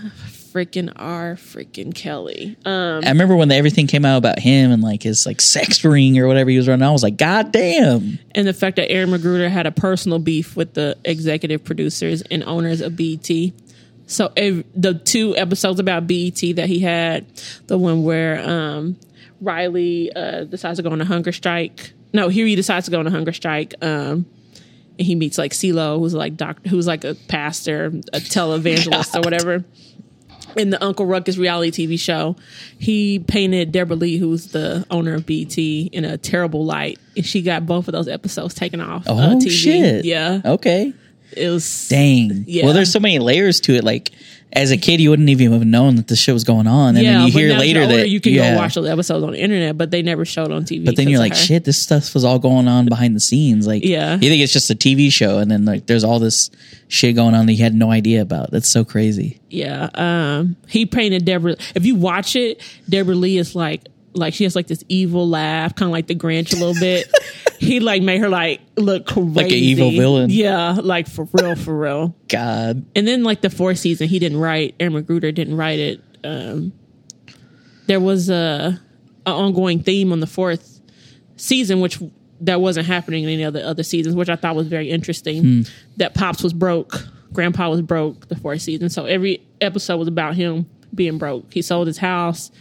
freaking R. Freaking Kelly. Um, I remember when everything came out about him and like his like sex ring or whatever he was running. I was like, God damn. and the fact that Aaron McGruder had a personal beef with the executive producers and owners of BET. So ev- the two episodes about BET that he had, the one where um, Riley uh, decides to go on a hunger strike. No, here he decides to go on a hunger strike. Um, and he meets like CeeLo, who's like doc, who's like a pastor, a (laughs) televangelist or whatever. In the Uncle Ruckus reality TV show, he painted Deborah Lee, who's the owner of BET, in a terrible light, and she got both of those episodes taken off Oh uh, TV. shit. Yeah, Okay. it was Dang. Yeah. Well, there's so many layers to it. Like as a kid, you wouldn't even have known that the shit was going on, and yeah. then you hear later older, that you can yeah. go watch those episodes on the internet, but they never showed on TV. But then you're like, shit, this stuff was all going on behind the scenes. Like, Yeah. you think it's just a TV show, and then like there's all this shit going on that you had no idea about. That's so crazy. Yeah. Um, he painted Deborah. If you watch it, Deborah Lee is like, like she has like this evil laugh, kind of like the Grinch a little bit. (laughs) he like made her like look crazy, like an evil villain. Yeah, like for real, for real. God. And then like the fourth season, he didn't write. Aaron McGruder didn't write it. Um, there was a, a ongoing theme on the fourth season, which that wasn't happening in any of the other seasons, which I thought was very interesting. That Pops was broke, Grandpa was broke the fourth season, so every episode was about him being broke. He sold his house,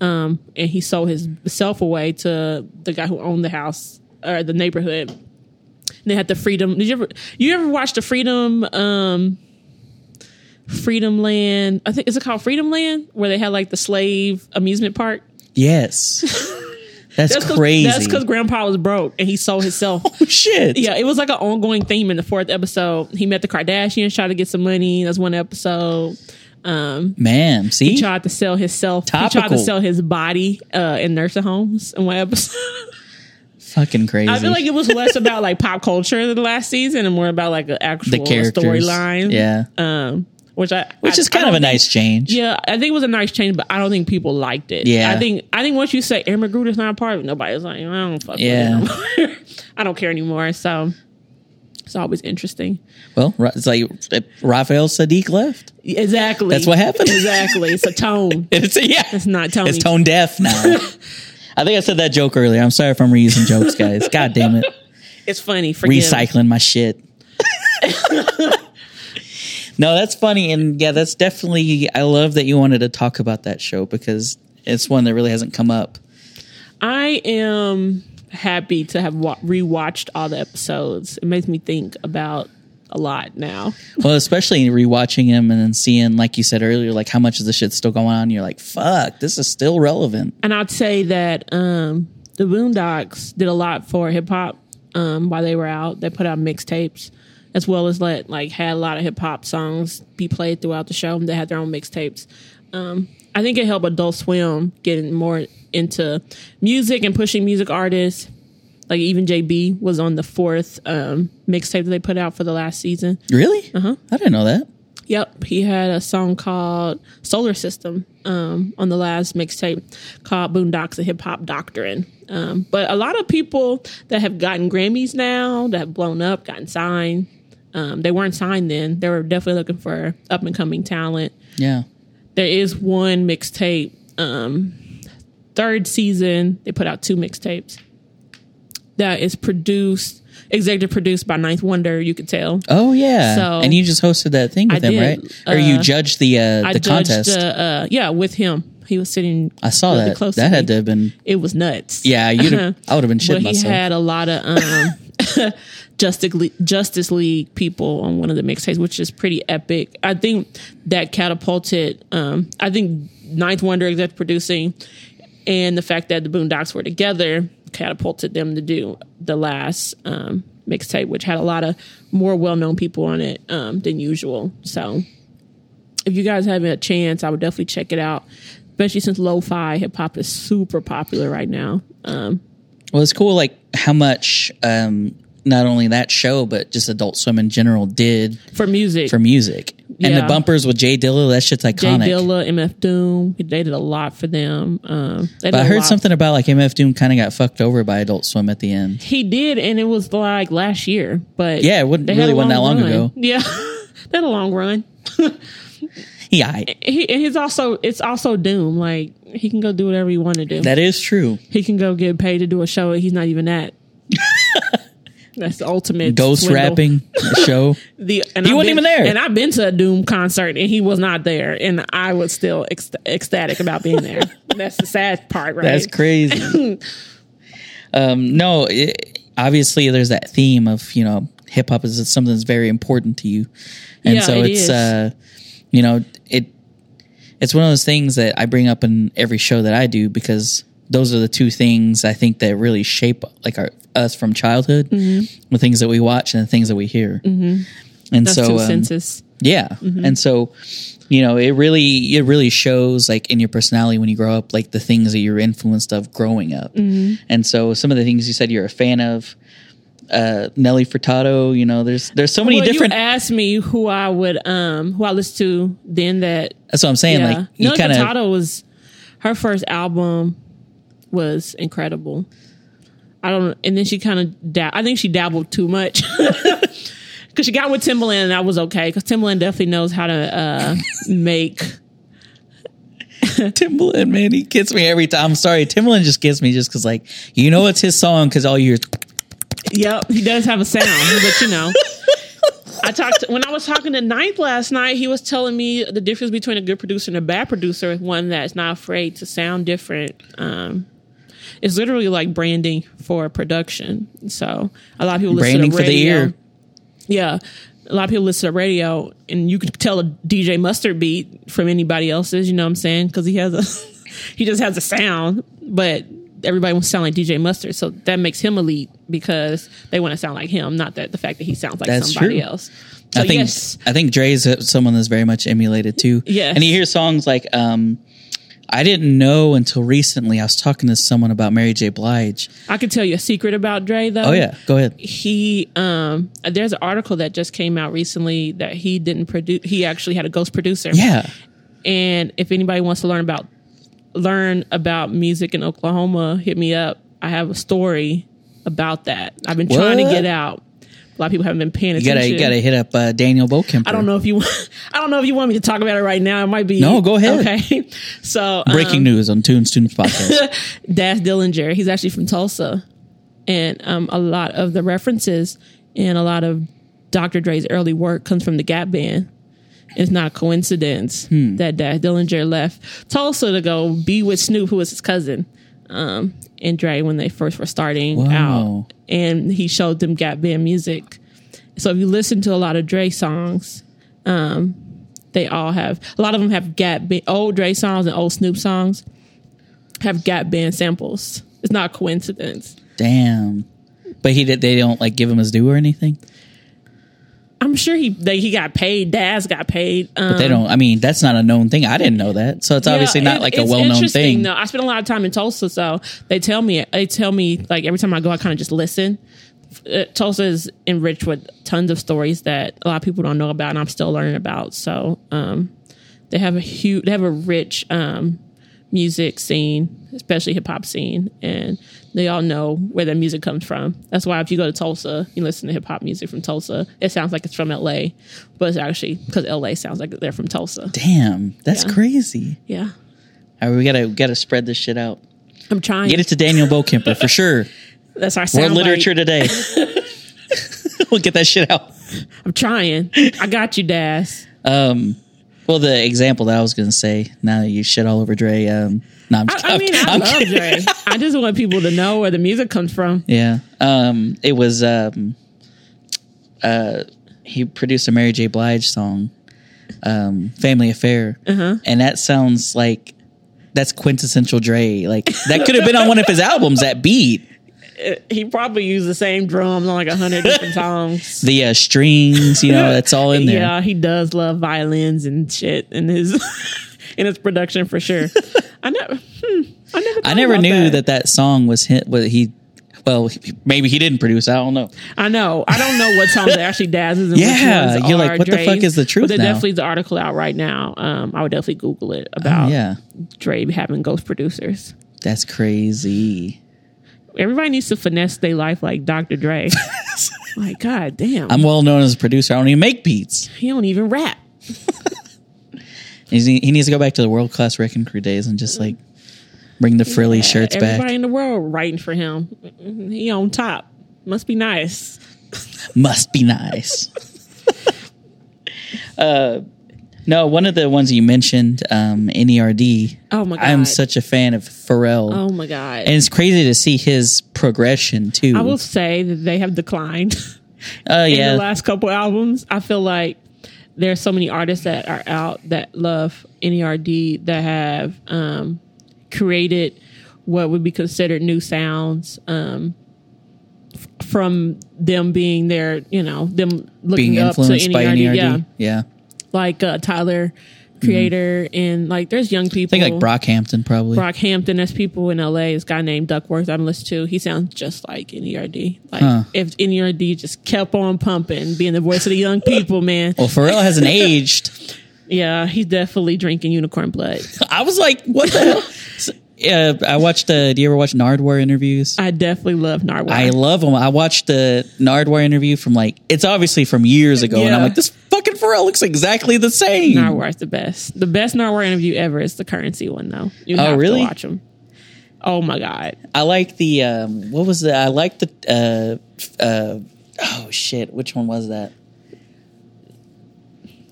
um, and he sold his self away to the guy who owned the house or the neighborhood. And they had the freedom. Did you ever you ever watch the freedom? Um, Freedom Land. I think is it called Freedom Land, where they had like the slave amusement park. Yes. (laughs) That's, That's 'cause- crazy. That's because Grandpa was broke and he sold himself. (laughs) Oh, shit. yeah, it was like an ongoing theme in the fourth episode. He met the Kardashians, tried to get some money. That's one episode. Um, Man, see? he tried to sell himself. He tried to sell his body uh, in nursing homes and episode. (laughs) Fucking crazy. I feel like it was less about like pop culture the last season and more about like an actual storyline. Yeah. Um, which I Which I- is kind of a nice change. Yeah, I think it was a nice change, but I don't think people liked it. Yeah. I think I think once you say Aaron McGruder's not a part of it, nobody's like, I don't fuck Yeah. with it. no. I don't care anymore. So it's always interesting. Well, it's like Raphael Saadiq left. Exactly. That's what happened. Exactly. It's a tone. (laughs) It's a, yeah. It's not tone. It's tone deaf now. (laughs) I think I said that joke earlier. I'm sorry if I'm reusing jokes, guys. (laughs) God damn it. It's funny. Forgive. Recycling my shit. no, that's funny. And yeah, that's definitely, I love that you wanted to talk about that show because it's one that really hasn't come up. I am happy to have wa- rewatched all the episodes. It makes me think about a lot now. Well, especially rewatching him and then seeing, like you said earlier, like how much of the shit's still going on. You're like, fuck, this is still relevant. and I'd say that um, the Boondocks did a lot for hip hop um, while they were out. They put out mixtapes as well as let like had a lot of hip hop songs be played throughout the show. They had their own mixtapes. Um, I think it helped Adult Swim getting more into music and pushing music artists. Like even JB was on the fourth um, mixtape that they put out for the last season. Really? Uh huh. I didn't know that. Yep, he had a song called Solar System um, on the last mixtape called Boondocks, a Hip Hop Doctrine. Um, but a lot of people that have gotten Grammys now, that have blown up, gotten signed, um, they weren't signed then. They were definitely looking for up and coming talent. Yeah. There is one mixtape, um, third season, they put out two mixtapes that is produced, executive produced by Ninth Wonder, you could tell. Oh yeah. So- and you just hosted that thing with I him, did. right? or you Uh, judged the uh, I the judged, contest. Uh, uh, yeah, with him. He was sitting. I saw really that. Close That to had me. to have been. It was nuts. Yeah, you'd have, (laughs) I would have been but shitting he had a lot of. Um, (laughs) (laughs) Justice League, people on one of the mixtapes, which is pretty epic. I think that catapulted. Um, I think Ninth Wonder executive producing, and the fact that the Boondocks were together catapulted them to do the last um, mixtape, which had a lot of more well known people on it um, than usual. So, if you guys have a chance, I would definitely check it out. Especially since lo-fi hip hop is super popular right now. Um, Well, it's cool, like how much um, not only that show, but just Adult Swim in general did for music, for music. And the bumpers with J Dilla, that shit's iconic. Jay. Dilla, MF Doom, they did a lot for them. Um, but I heard something about like MF Doom kind of got fucked over by Adult Swim at the end. He did, and it was like last year. But Yeah, it wouldn't- really wasn't that long run. ago. Yeah, (laughs) they had a long run. (laughs) Yeah, I- He, and he's also it's also Doom. Like he can go do whatever he want to do. that is true. he can go get paid to do a show he's not even at. (laughs) That's the ultimate Ghost swindle. rapping (laughs) show. The and He I've wasn't been- even there. And I've been to a Doom concert and he was not there, and I was still ec- ecstatic about being there. (laughs) That's the sad part, right? That's crazy. (laughs) um, no, it, obviously there's that theme of you know hip hop is something that's very important to you, and Yeah, so it it's is. uh, you know it it's one of those things that I bring up in every show that I do because those are the two things I think that really shape like our us from childhood, the things that we watch and the things that we hear, and Mm-hmm. That's so um, senses. yeah. And so, you know, it really it really shows like in your personality when you grow up, like the things that you're influenced of growing up. And so some of the things you said you're a fan of, uh, Nelly Furtado, you know, there's there's so many well, different You asked me who I would um who I listened to then that that's what I'm saying. yeah. Like you Nelly kind of Furtado was her first album was incredible. I don't, and then she kind of dab- I think she dabbled too much (laughs) because she got with Timbaland and that was okay because Timbaland definitely knows how to uh, (laughs) make. Timbaland, man, he gets me every time. I'm sorry, Timbaland just gets me just because like you know it's his song because all you hear is Yep, he does have a sound, but you know. I talked when I was talking to Ninth last night. He was telling me the difference between a good producer and a bad producer is one that's not afraid to sound different. Um, it's literally like branding for production. So a lot of people listen branding to for the radio. ear. Yeah, a lot of people listen to radio, and you can tell a DJ Mustard beat from anybody else's. You know what I'm saying? Because he has a (laughs) he just has a sound, but everybody wants to sound like DJ Mustard, so that makes him elite because they want to sound like him, not that the fact that he sounds like That's somebody true. else. So I think yes, I think Dre's someone that's very much emulated too. Yeah, and you hear songs like um, I didn't know until recently. I was talking to someone about Mary J. Blige. I can tell you a secret about Dre though. Oh yeah, go ahead. he um there's an article that just came out recently that he didn't produce he actually had a ghost producer Yeah, and if anybody wants to learn about learn about music in Oklahoma hit me up I have a story about that I've been trying to get out a lot of people haven't been paying attention. you gotta you gotta hit up uh, Daniel Bokemper. I don't know if you (laughs) I don't know if you want me to talk about it right now it might be No, go ahead. okay (laughs) so um, Breaking news on Tunes Toons podcast. (laughs) Daz Dillinger. He's actually from Tulsa, and um, a lot of the references and a lot of Dr. Dre's early work comes from the Gap Band. It's not a coincidence Hmm. that Daz Dillinger left Tulsa to go be with Snoop, who was his cousin, um, and Dre when they first were starting Wow. out, and he showed them Gap Band music. So if you listen to a lot of Dre songs, um, they all have a lot of them have Gap Band, old Dre songs and old Snoop songs have Gap Band samples. It's not a coincidence. Damn. But he did. They don't like give him his due or anything. I'm sure he they, he got paid. Daz got paid. Um, but They don't. I mean, that's not a known thing. I didn't know that. So it's obviously not it- like a well known thing. No, I spent a lot of time in Tulsa, so they tell me they tell me like every time I go, I kind of just listen. Uh, Tulsa is enriched with tons of stories that a lot of people don't know about, and I'm still learning about. So um, they have a huge, they have a rich um, music scene, especially hip hop scene, and they all know where their music comes from. That's why if you go to Tulsa, you listen to hip hop music from Tulsa. It sounds like it's from L.A., but it's actually because L.A. sounds like they're from Tulsa. Damn, that's Yeah. crazy. Yeah, All right, we gotta we gotta spread this shit out. I'm trying. Get it to Daniel Bokemper for sure. (laughs) That's our sound literature today. (laughs) (laughs) we'll get that shit out. I'm trying. I got you, Daz. Um, Well, the example that I was going to say, now that you shit all over Dre, um, no, I'm, I, I mean, I (laughs) I'm love kidding. Dre. I just want people to know where the music comes from. Yeah. Um, it was, um, uh, he produced a Mary J. Blige song, um, Family Affair. Uh-huh. And that sounds like that's quintessential Dre. Like that could have been on one of his albums, that beat. He probably used the same drums on like a hundred different (laughs) songs. The uh, strings, you know, that's all in there. Yeah, he does love violins and shit in his (laughs) in his production for sure. (laughs) I never, hmm, I never, I never knew that. that song was hit. What he, well, maybe he didn't produce. I don't know. I know. I don't know what songs actually Daz's and Yeah, you're like, what the fuck is the truth But now? definitely an article out right now. Um, I would definitely Google it about Oh, yeah, Dre having ghost producers. that's crazy. Everybody needs to finesse their life like Dr. Dre. (laughs) like, god damn, I'm well known as a producer. I don't even make beats. he don't even rap. (laughs) He needs to go back to the world class wrecking crew days and just like bring the frilly shirts Everybody back. Everybody in the world writing for him. He on top. Must be nice. (laughs) Must be nice. uh, no, one of the ones you mentioned, um, NERD. Oh my god. I'm such a fan of Pharrell, Oh my god. and it's crazy to see his progression too. I will say that they have declined (laughs) Oh in yeah, the last couple albums. I feel like there are so many artists that are out that love NERD that have um, created what would be considered new sounds um, from them being there, you know, them looking being up to NERD. NERD. Yeah, yeah. Like uh, Tyler Creator and like there's young people. I think like Brockhampton probably. Brockhampton, there's people in LA. This guy named Duckwrth I'm listening to. He sounds just like NERD. Like Huh. if NERD just kept on pumping, being the voice of the young people, man. well, Pharrell hasn't (laughs) aged. Yeah, he's definitely drinking unicorn blood. (laughs) I was like, what the hell? (laughs) Yeah, I watched. the. do you ever watch Nardwuar interviews? I definitely love Nardwuar. I love them. I watched the Nardwuar interview from like it's obviously from years ago, and I'm like, this fucking Pharrell looks exactly the same. Nardwuar is the best. The best Nardwuar interview ever is the Curren$y one, though. You Oh, have really? to watch them. Oh my god! I like the um, what was the? I like the uh, uh, oh shit, which one was that?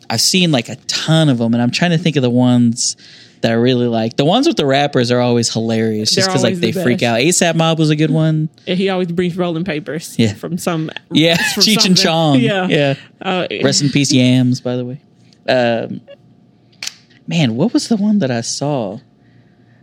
I've seen like a ton of them, and I'm trying to think of the ones that I really like. The ones with the rappers are always hilarious, just because like they the freak out. ASAP Mob was a good one. And he always brings rolling papers. Yeah. from some. Yeah, (laughs) from Cheech and. Chong. Yeah, yeah. Uh, Rest in peace, Yams. By the way, um, man, what was the one that I saw?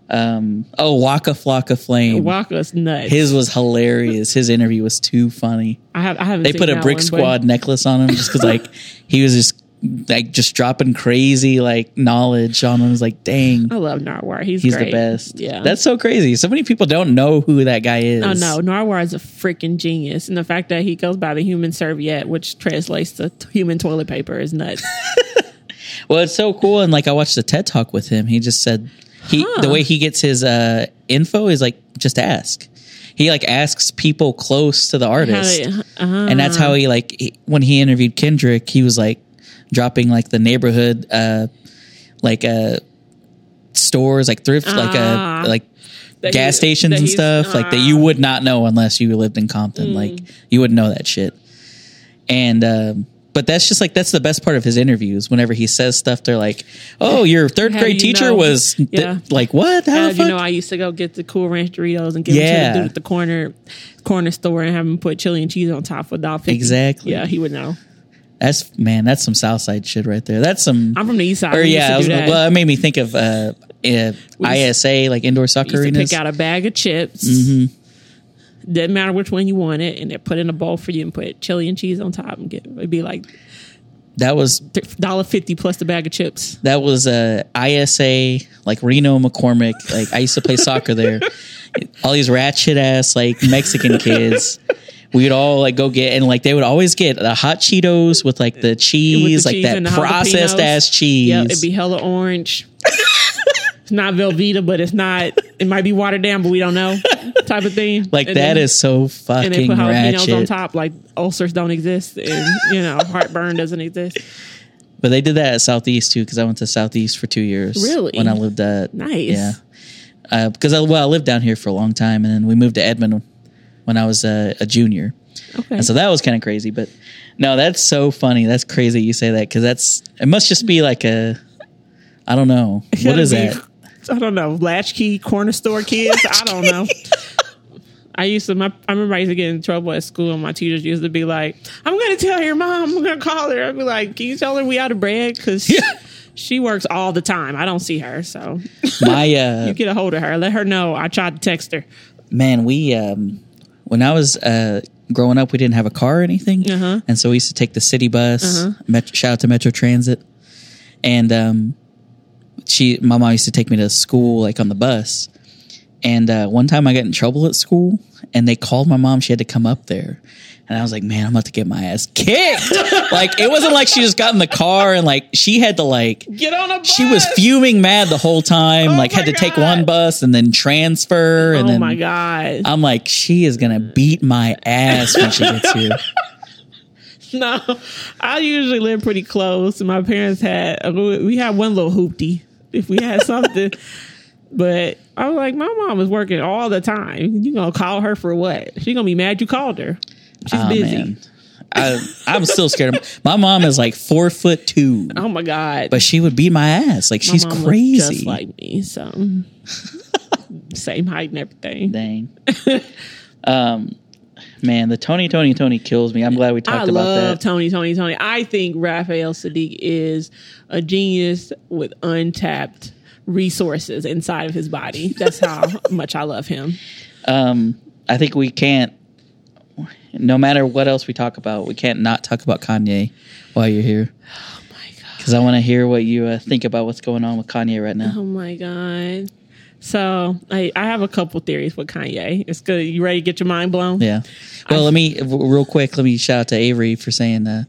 Um, oh, Waka Flocka Flame. Waka's nuts. His was hilarious. His interview was too funny. I have. I haven't. They put a Brick one, but- Squad necklace on him just because, like, (laughs) he was just like just dropping crazy like knowledge on him. Was like, dang, I love Nardwuar. He's he's great. the best. Yeah, that's so crazy. So many people don't know who that guy is. Oh no, Nardwuar is a freaking genius, and the fact that he goes by the human serviette, which translates to human toilet paper, is nuts. (laughs) (laughs) Well, it's so cool, and like I watched a TED talk with him. He just said he Huh. the way he gets his uh, info is like just ask. He like asks people close to the artist, uh and that's how he like he, when he interviewed Kendrick, he was like dropping like the neighborhood uh like uh stores like thrift like Ah. uh like gas he- stations and stuff like that ah. you would not know unless you lived in Compton Mm. like you wouldn't know that shit and um but that's just like that's the best part of his interviews whenever he says stuff they're like oh (laughs) your third How grade you teacher know? was th- Yeah. like what how the you know, I used to go get the Cool Ranch Doritos and give them to the dude at the corner corner store and have him put chili and cheese on top for dollar. Exactly. Yeah, he would know. That's man that's some Southside shit right there that's some I'm from the east side. or We yeah I was well it made me think of uh, uh ISA like indoor We soccer to arenas pick out a bag of chips. Mm-hmm. Didn't matter which one you wanted, and they put in a bowl for you and put chili and cheese on top and get it'd be like that was dollar fifty plus the bag of chips. that was uh, ISA, like Reno McCormick. Like I used to play soccer there. (laughs) All these ratchet ass like Mexican kids. We'd all like go get and like they would always get the hot Cheetos with like the cheese, like cheese that the processed ass cheese. Yeah, it'd be hella orange. it's not Velveeta, but it's not. It might be watered down, but we don't know. Type of thing. like And that then- is so And they fucking put jalapenos on top, like ulcers don't exist, and you know heartburn doesn't exist. But they did that at Southeast too because I went to Southeast for two years. Really? When I lived at Nice. Yeah. Uh, because I well I lived down here for a long time and then we moved to Edmond when I was uh, a junior. Okay. And so that was kind of crazy, but no, that's so funny. That's crazy you say that because that's it must just be like a I don't know. (laughs) What be- that? I don't know. Latchkey corner store kids. I don't know. (laughs) I used to. My, I remember I used to get in trouble at school, and my teachers used to be like, "I'm going to tell your mom. I'm going to call her." I'd be like, "Can you tell her we out of bread?" Because Yeah. she works all the time. I don't see her, so My (laughs) uh, you get a hold of her. Let her know I tried to text her. man, we um, when I was uh growing up, we didn't have a car or anything, Uh-huh. and so we used to take the city bus. Met- shout out to Metro Transit, and um, she, my mom used to take me to school like on the bus. And uh, one time I got in trouble at school, and they called my mom. She had to come up there, and I was like, "Man, I'm about to get my ass kicked!" (laughs) like it wasn't like she just got in the car and like she had to like Get on a bus. she was fuming mad the whole time. Oh like had to take one bus and then transfer. And Oh then my god! I'm like, she is gonna beat my ass when she gets here. (laughs) No, I usually live pretty close. My parents had we had one little hoopty if we had something. (laughs) but I was like, my mom is working all the time. You gonna call her for what? She gonna be mad you called her. She's Oh, busy. man. I, I'm still scared. Of, my mom is like four foot two, Oh my god! but she would beat my ass. Like My she's crazy. just like me. So (laughs) same height and everything. Dang. um, man, the Tony, Tony, Tony kills me. I'm glad we talked I about love that. Tony, Tony, Tony. I think Raphael Saadiq is a genius with untapped resources inside of his body. That's how (laughs) much I love him. Um, I think we can't. No matter what else we talk about, we can't not talk about Kanye while you're here. Oh my god. Because I want to hear what you uh, think about what's going on with Kanye right now. Oh my god. So I, I have a couple theories with Kanye. It's good. You ready to get your mind blown? Yeah. Well, let me real quick. Let me shout out to Avery for saying uh,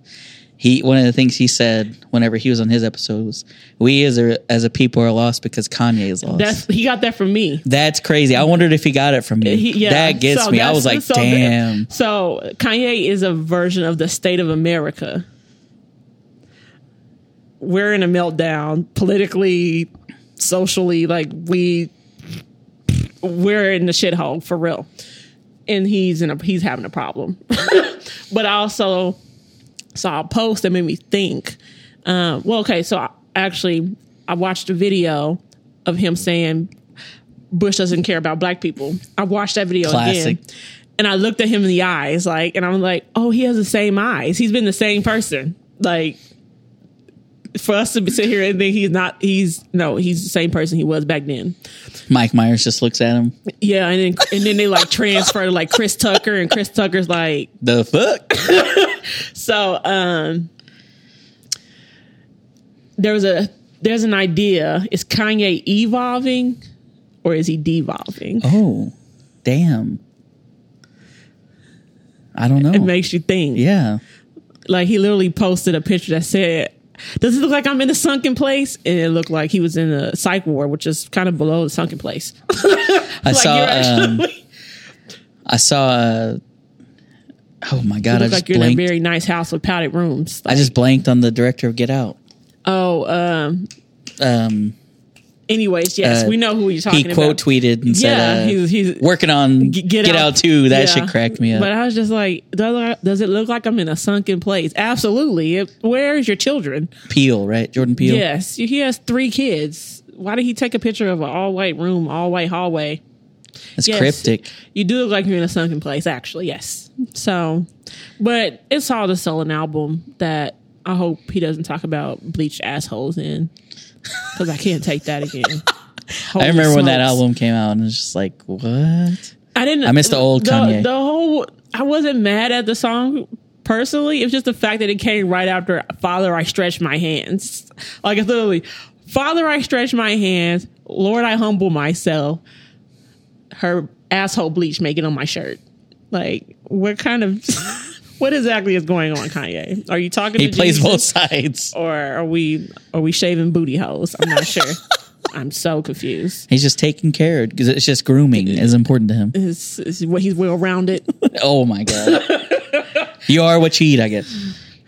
he. One of the things he said whenever he was on his episode was, "We as a as a people are lost because Kanye is lost." That's he got that from me. That's crazy. I wondered if he got it from me. He- yeah, that gets so me. I was like, so- damn. So Kanye is a version of the state of America. We're in a meltdown politically, socially. Like we, we're in the shithole for real, and he's in a he's having a problem. (laughs) but also saw a post that made me think. Um, well, okay, so I, actually, I watched a video of him saying Bush doesn't care about black people. I watched that video Classic. again, and I looked at him in the eyes, like, and I'm like, oh, he has the same eyes. He's been the same person, like. For us to sit here and think he's not, he's no, he's the same person he was back then. Mike Myers just looks at him. Yeah, and then and then they like transfer to like Chris Tucker, and Chris Tucker's like, The fuck? (laughs) So um there was a there's an idea. Is Kanye evolving or is he devolving? oh, damn. I don't know. It makes you think. yeah. Like he literally posted a picture that said, Does it look like I'm in a sunken place? And it looked like he was in a psych ward, which is kind of below the sunken place. (laughs) I like saw. Um, I saw. Uh, oh my god! I just like you're in a very nice house with padded rooms. I just blanked on the director of Get Out. oh, um Um, anyways, yes, Uh, we know who you're talking about. he quote about. tweeted and said, Yeah, uh, he's- he's- working on G- Get, Out, too. That Yeah. shit cracked me up. But I was just like, does, I- does it look like I'm in a sunken place? Absolutely. It- Where's your children? Peele, right? Jordan Peele. Yes, he has three kids. Why did he take a picture of an all white room, all white hallway? It's Yes. cryptic. You do look like you're in a sunken place, actually. Yes. So, but it's all to sell an album that I hope he doesn't talk about bleached assholes in, because I can't take that again. (laughs) I remember when that album came out and it was just like, what? I didn't. I missed the old Kanye. The whole. I wasn't mad at the song personally. It was just the fact that it came right after "Father, I Stretch My Hands." Like it's literally, "Father, I stretch my hands. Lord, I humble myself." Her asshole bleach making on my shirt. Like, what kind of? (laughs) what exactly is going on, Kanye? Are you talking? He to plays Jesus? both sides. Or are we? Are we shaving booty holes? I'm not sure. (laughs) I'm so confused. He's just taking care because it's just grooming is important to him. Is, is what he's well rounded. (laughs) Oh my god. you are what you eat, I guess.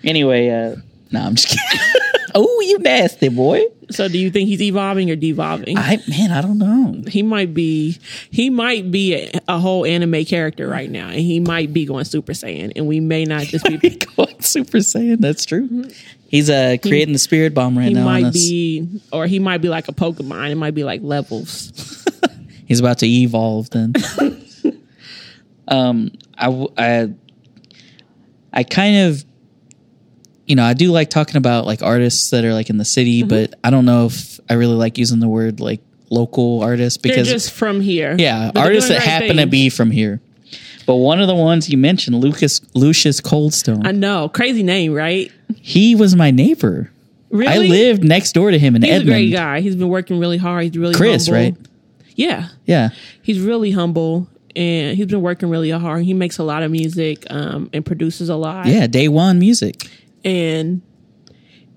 Anyway, uh no, I'm just kidding. (laughs) oh, you nasty boy. So do you think he's evolving or devolving? I man, I don't know. he might be he might be a, a whole anime character right now and he might be going super saiyan and we may not just be (laughs) Going Super Saiyan, that's true. He's uh creating the spirit bomb right He now. on might be, or he might be like a Pokemon. It might be like levels. (laughs) He's about to evolve then. (laughs) um, i i kind of, you know, I do like talking about like artists that are like in the city, Mm-hmm. but I don't know if I really like using the word like local artists because They're just from here. yeah, artists that great happen to be from here. But one of the ones you mentioned, Lucas Lucius Coldstone, I know, crazy name, right? he was my neighbor. Really, I lived next door to him in He's Edmond. a great guy. He's been working really hard. He's really Chris, humble. right? Yeah, Yeah, he's really humble and he's been working really hard. He makes a lot of music um, and produces a lot. yeah. Day one music. And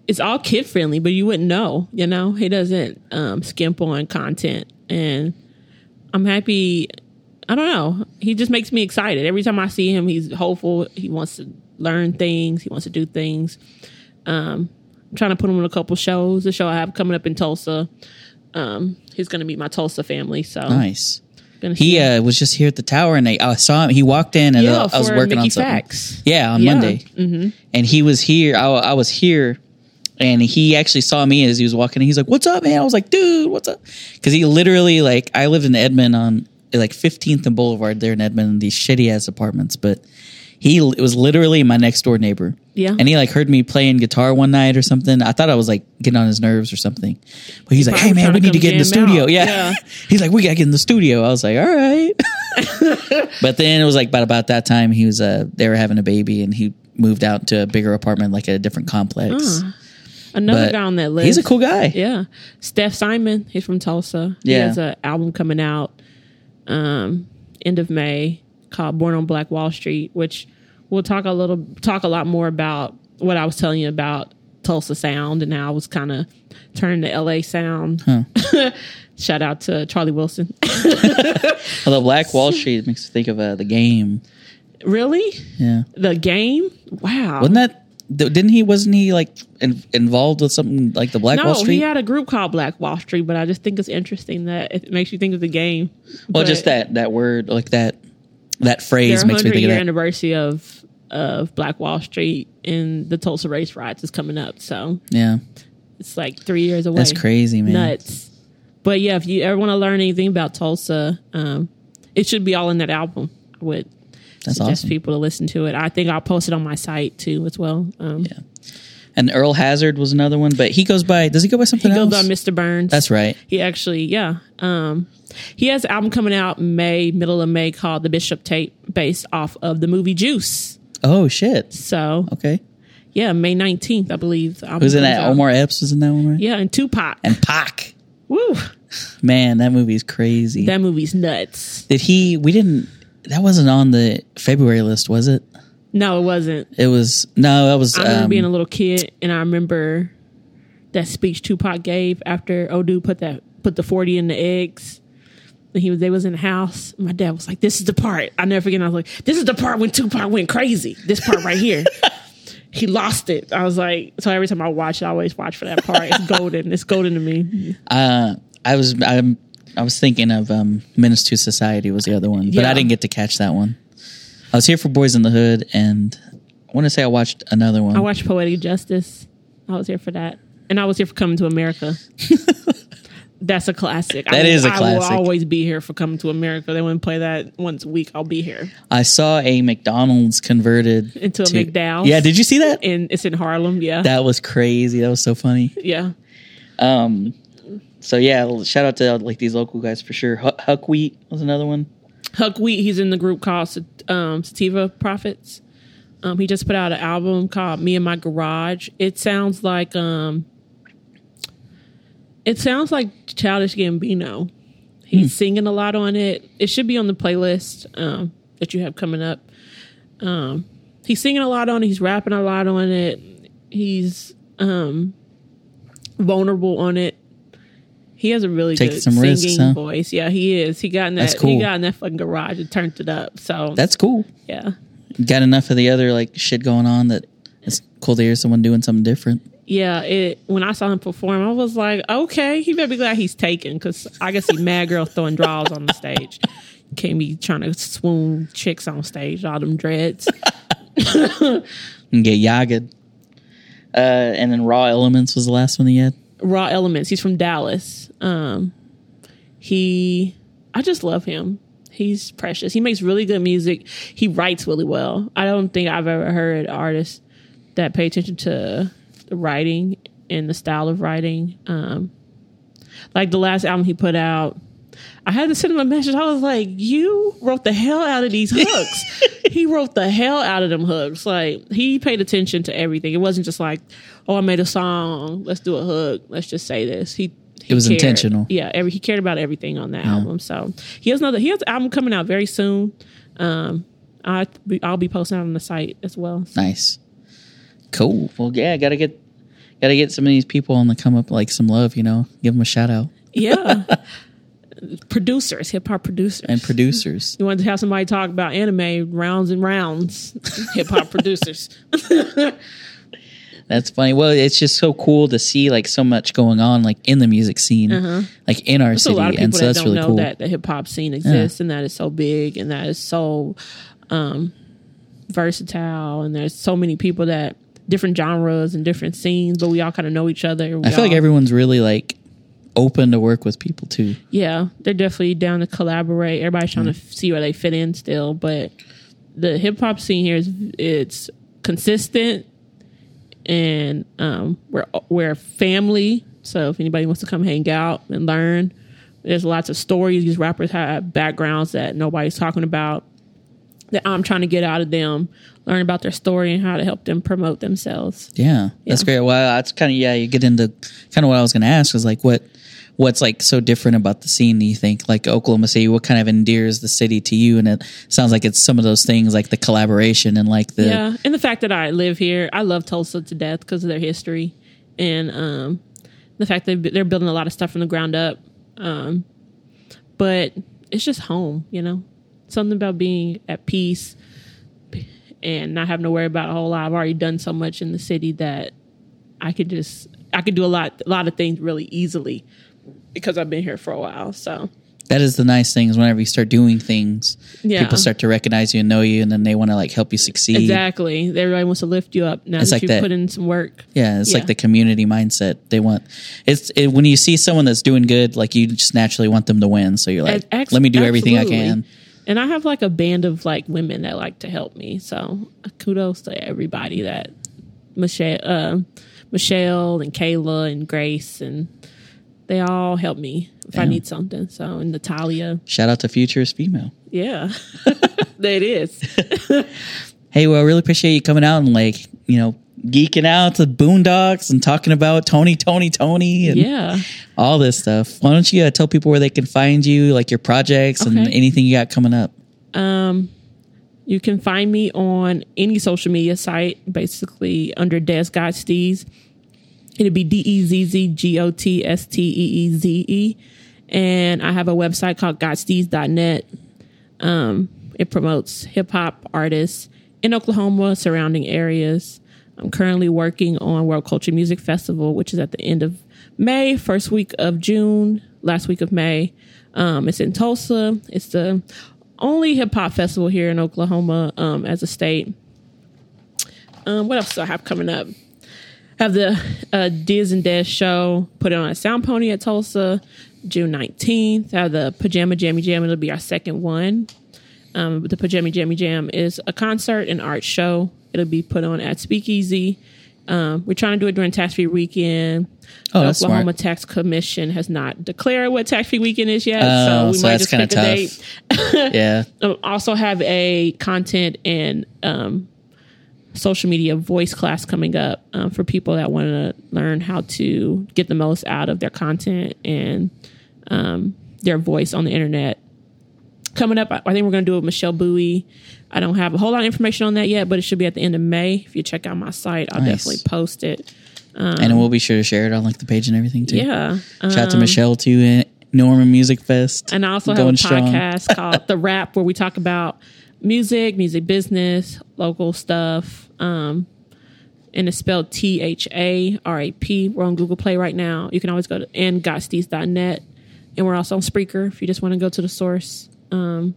it's all kid friendly, but you wouldn't know. You know, he doesn't um, skimp on content, and I'm happy. I don't know. He just makes me excited every time I see him. He's hopeful. He wants to learn things. He wants to do things. Um, I'm trying to put him on a couple shows. The show I have coming up in Tulsa. Um, he's going to meet my Tulsa family. So Nice. He uh, was just here at the tower, and I, I saw him. He walked in, and yeah, I, I was working Mickey on something. Facts. Yeah, on Yeah. Monday, mm-hmm. and he was here. I, I was here, and he actually saw me as he was walking. in. He's like, "What's up, man?" I was like, "Dude, what's up?" Because he literally like I lived in Edmond on like 15th and Boulevard there in Edmond, these shitty ass apartments, but. He it was literally my next door neighbor. Yeah. And he like heard me playing guitar one night or something. I thought I was like getting on his nerves or something. But he's like, "Hey man, we need to get in the studio." out. Yeah. Yeah. (laughs) he's like, "We got to get in the studio." I was like, "All right." (laughs) but then it was like about about that time he was uh they were having a baby and he moved out to a bigger apartment like at a different complex. Another But guy on that list. He's a cool guy. Yeah. Steph Simon, he's from Tulsa. He Yeah. has an album coming out um end of May called Born on Black Wall Street, which we'll talk a little talk a lot more about what I was telling you about Tulsa sound and how I was kind of turning to LA sound. (laughs) Shout out to Charlie Wilson. (laughs) Although Black Wall Street makes me think of uh, the game. really? Yeah, The game? Wow. wasn't that? Didn't he? Wasn't he like in, involved with something like the Black no, Wall Street? No, he had a group called Black Wall Street, but I just think it's interesting that it makes you think of the game. well, But- just that that word, like that that phrase makes me think of year that. anniversary of of Black Wall Street and the Tulsa race riots is coming up. So Yeah, it's like three years away. that's crazy, man. Nuts. But yeah, if you ever want to learn anything about Tulsa, um, it should be all in that album. I would That's suggest awesome. people to listen to it. I think I'll post it on my site too as well. Um, Yeah. And Earl Hazard was another one, but he goes by. Does he go by something? He something goes else? by Mr. Burns. That's right. He actually, yeah. Um, he has an album coming out May, middle of May, called The Bishop Tape, based off of the movie Juice. Oh shit. So Okay. yeah, May nineteenth, I believe. Who's in that? out. Omar Epps was in that one, right? Yeah, and Tupac. And Pac. Woo, Man, that movie's crazy. that movie's nuts. Did he? We didn't. That wasn't on the February list, was it? No, it wasn't. It was. No, that was. I remember um, being a little kid, and I remember that speech Tupac gave after Odu put that put the forty in the eggs. And he was they was in the house. My dad was like, "This is the part." I never forget. I was like, "This is the part when Tupac went crazy. This part right here." (laughs) he lost it. I was like, so every time I watch it, I always watch for that part. It's golden. It's golden to me. (laughs) uh, I was. I'm. I was thinking of um, Menace to Society was the other one, but Yeah. I didn't get to catch that one. I was here for Boyz n the Hood, and I want to say I watched another one. I watched Poetic Justice. I was here for that, and I was here for Coming to America. (laughs) That's a classic. That I, is a I classic. will always be here for Coming to America. They wouldn't play that once a week. I'll be here. I saw a McDonald's converted Into a to- McDowell's? Yeah, did you see that? and it's in Harlem. Yeah, That was crazy. That was so funny. yeah. Um, so yeah, shout out to like these local guys for sure. Huck, Huck Wheat was another one. Huck Wheat. He's in the group called um, Sativa Profits. Um, he just put out an album called "Me and My Garage." It sounds like um, it sounds like Childish Gambino. He's singing a lot on it. It should be on the playlist um, that you have coming up. Um, he's singing a lot on it. He's rapping a lot on it. He's um, vulnerable on it. He has a really Taking good some singing risks, huh? voice. Yeah, he is. He got in that. That's cool. He got in that fucking garage and turned it up. So That's cool. yeah, Got enough of the other like shit going on that it's cool to hear someone doing something different. yeah. It when I saw him perform, I was like, okay, he better be glad he's taken because I can see mad girls throwing draws on the stage. Can't be trying to swoon chicks on stage, all them dreads. (laughs) And get yagged. Uh, and then Raw Elements was the last one he had. Raw Elements. He's from Dallas. Um, he, I just love him. He's precious. He makes really good music. He writes really well. I don't think I've ever heard artists that pay attention to the writing and the style of writing. Um, like the last album he put out, I had to send him a message. I was like, "You wrote the hell out of these hooks." (laughs) he wrote the hell out of them hooks. Like he paid attention to everything. It wasn't just like, "Oh, I made a song. Let's do a hook. Let's just say this." He he It was cared. intentional. Yeah, every he cared about everything on that album. So he has another. He has an album coming out very soon. Um, I I'll be posting it on the site as well. Nice. Cool. Well, yeah, gotta get gotta get some of these people on the come up like some love. You know, give them a shout out Yeah. (laughs) producers, hip hop producers, and producers. You want to have somebody talk about anime rounds and rounds. (laughs) Hip hop producers. (laughs) That's funny. Well, it's just so cool to see like so much going on like in the music scene, like in our There's a city, lot of and so that that's don't really know cool. that the hip hop scene exists and that is so big and that is so um, versatile and there's so many people that different genres and different scenes, but we all kind of know each other. We I feel like everyone's really like open to work with people too. yeah, they're definitely down to collaborate. Everybody's trying to see where they fit in still, but the hip hop scene here is it's consistent and um, we're we're family. So if anybody wants to come hang out and learn, there's lots of stories. These rappers have backgrounds that nobody's talking about that I'm trying to get out of them, learn about their story and how to help them promote themselves. Yeah, that's great. Well, that's kind of yeah. You get into kind of what I was going to ask is like what what's like so different about the scene? Do you think like Oklahoma City? What kind of endears the city to you? And it sounds like it's some of those things like the collaboration and like the yeah, and the fact that I live here, I love Tulsa to death because of their history, and um, the fact that they're building a lot of stuff from the ground up. Um, but it's just home, you know, something about being at peace and not having to worry about a whole lot. I've already done so much in the city that I could just I could do a lot a lot of things really easily because I've been here for a while. So that is the nice thing is whenever you start doing things, Yeah. people start to recognize you and know you, and then they want to like help you succeed. exactly, everybody wants to lift you up now It's that like you've that. put in some work. Yeah, it's Yeah. like the community mindset. They want it's it, when you see someone that's doing good, like you just naturally want them to win. So you're like, Ex- let me do everything I can. And I have like a band of like women that like to help me. So kudos to everybody that Michelle, uh, Michelle and Kayla and Grace and they all help me if I need something. So and Natalia, Shout out to Futurist Female. yeah, (laughs) (laughs) there it is. (laughs) Hey, well, I really appreciate you coming out and like, you know, geeking out to Boondocks and talking about Tony, Tony, Tony, and Yeah. all this stuff. Why don't you uh, tell people where they can find you, like your projects and anything you got coming up? Um, you can find me on any social media site, basically under Des God It'll be D E Z Z G O T S T E E Z E. And I have a website called godsteez.net. Um, it promotes hip hop artists in Oklahoma, surrounding areas. I'm currently working on World Culture Music Festival, which is at the end of May, first week of June, last week of May. Um, it's in Tulsa. It's the only hip hop festival here in Oklahoma um, as a state. Um, what else do I have coming up? Have the uh, Diz and Des show put it on a Sound Pony at Tulsa June 19th. Have the Pajama Jammy Jam. It'll be our second one. Um, the Pajama Jammy Jam is a concert and art show. It'll be put on at Speakeasy. Um, we're trying to do it during tax free weekend. Oh, the Oklahoma smart. Tax Commission has not declared what tax free weekend is yet, Oh, so we so might just pick a tough. date. (laughs) yeah. Um, also have a content and um, social media voice class coming up um, for people that want to learn how to get the most out of their content and um, their voice on the internet. Coming up, I think we're going to do it with Michelle Bowie. I don't have a whole lot of information on that yet, but it should be at the end of May. If you check out my site, I'll Nice. definitely post it. and we'll be sure to share it on like the page and everything too. Yeah. Shout out to Um, Michelle too, and Norman Music Fest. And I also have a podcast called (laughs) The Rap where we talk about music, music business, local stuff. Um, and it's spelled T H A R A P. We're on Google Play right now. You can always go to and andgotsteez.net. And we're also on Spreaker if you just want to go to the source. Um,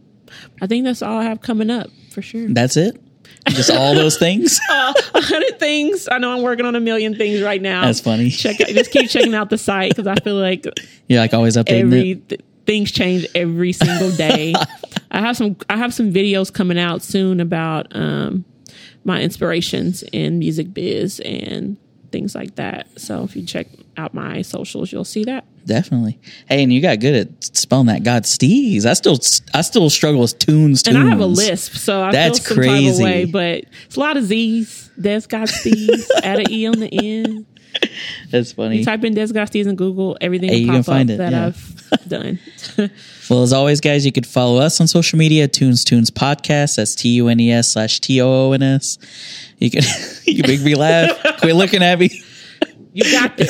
I think that's all I have coming up for sure. That's it. Just all those things. (laughs) a hundred things. I know I'm working on a million things right now. That's funny. Check out, just keep checking out the site because I feel like (laughs) You're like always updating every it. Th- things change every single day. (laughs) I have some I have some videos coming out soon about um my inspirations in music biz and things like that. So if you check out my socials, you'll see that. Definitely. Hey, and you got good at spelling that God Steez. I still, I still struggle with tunes. And I have a lisp, so I That's feel some type of crazy. way, but it's a lot of Z's. Des Godsteez, add an E on the end. (laughs) That's funny. You Type in Des Godsteez in Google, everything Hey, will you pop can find up it, that yeah. I've (laughs) done. (laughs) Well, as always, guys, you could follow us on social media, Tunes Toons Podcast. That's T U N E S slash T O O N S. You can you can make me laugh. Quit looking at me. you got this.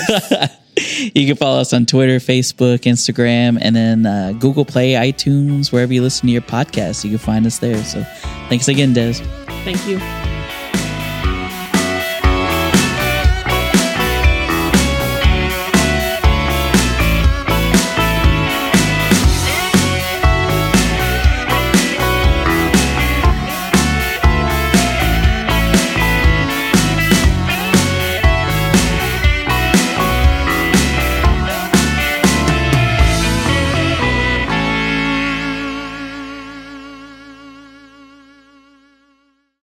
You can follow us on Twitter, Facebook, Instagram, and then uh, Google Play, iTunes, wherever you listen to your podcast. You can find us there. So, thanks again, Des. Thank you.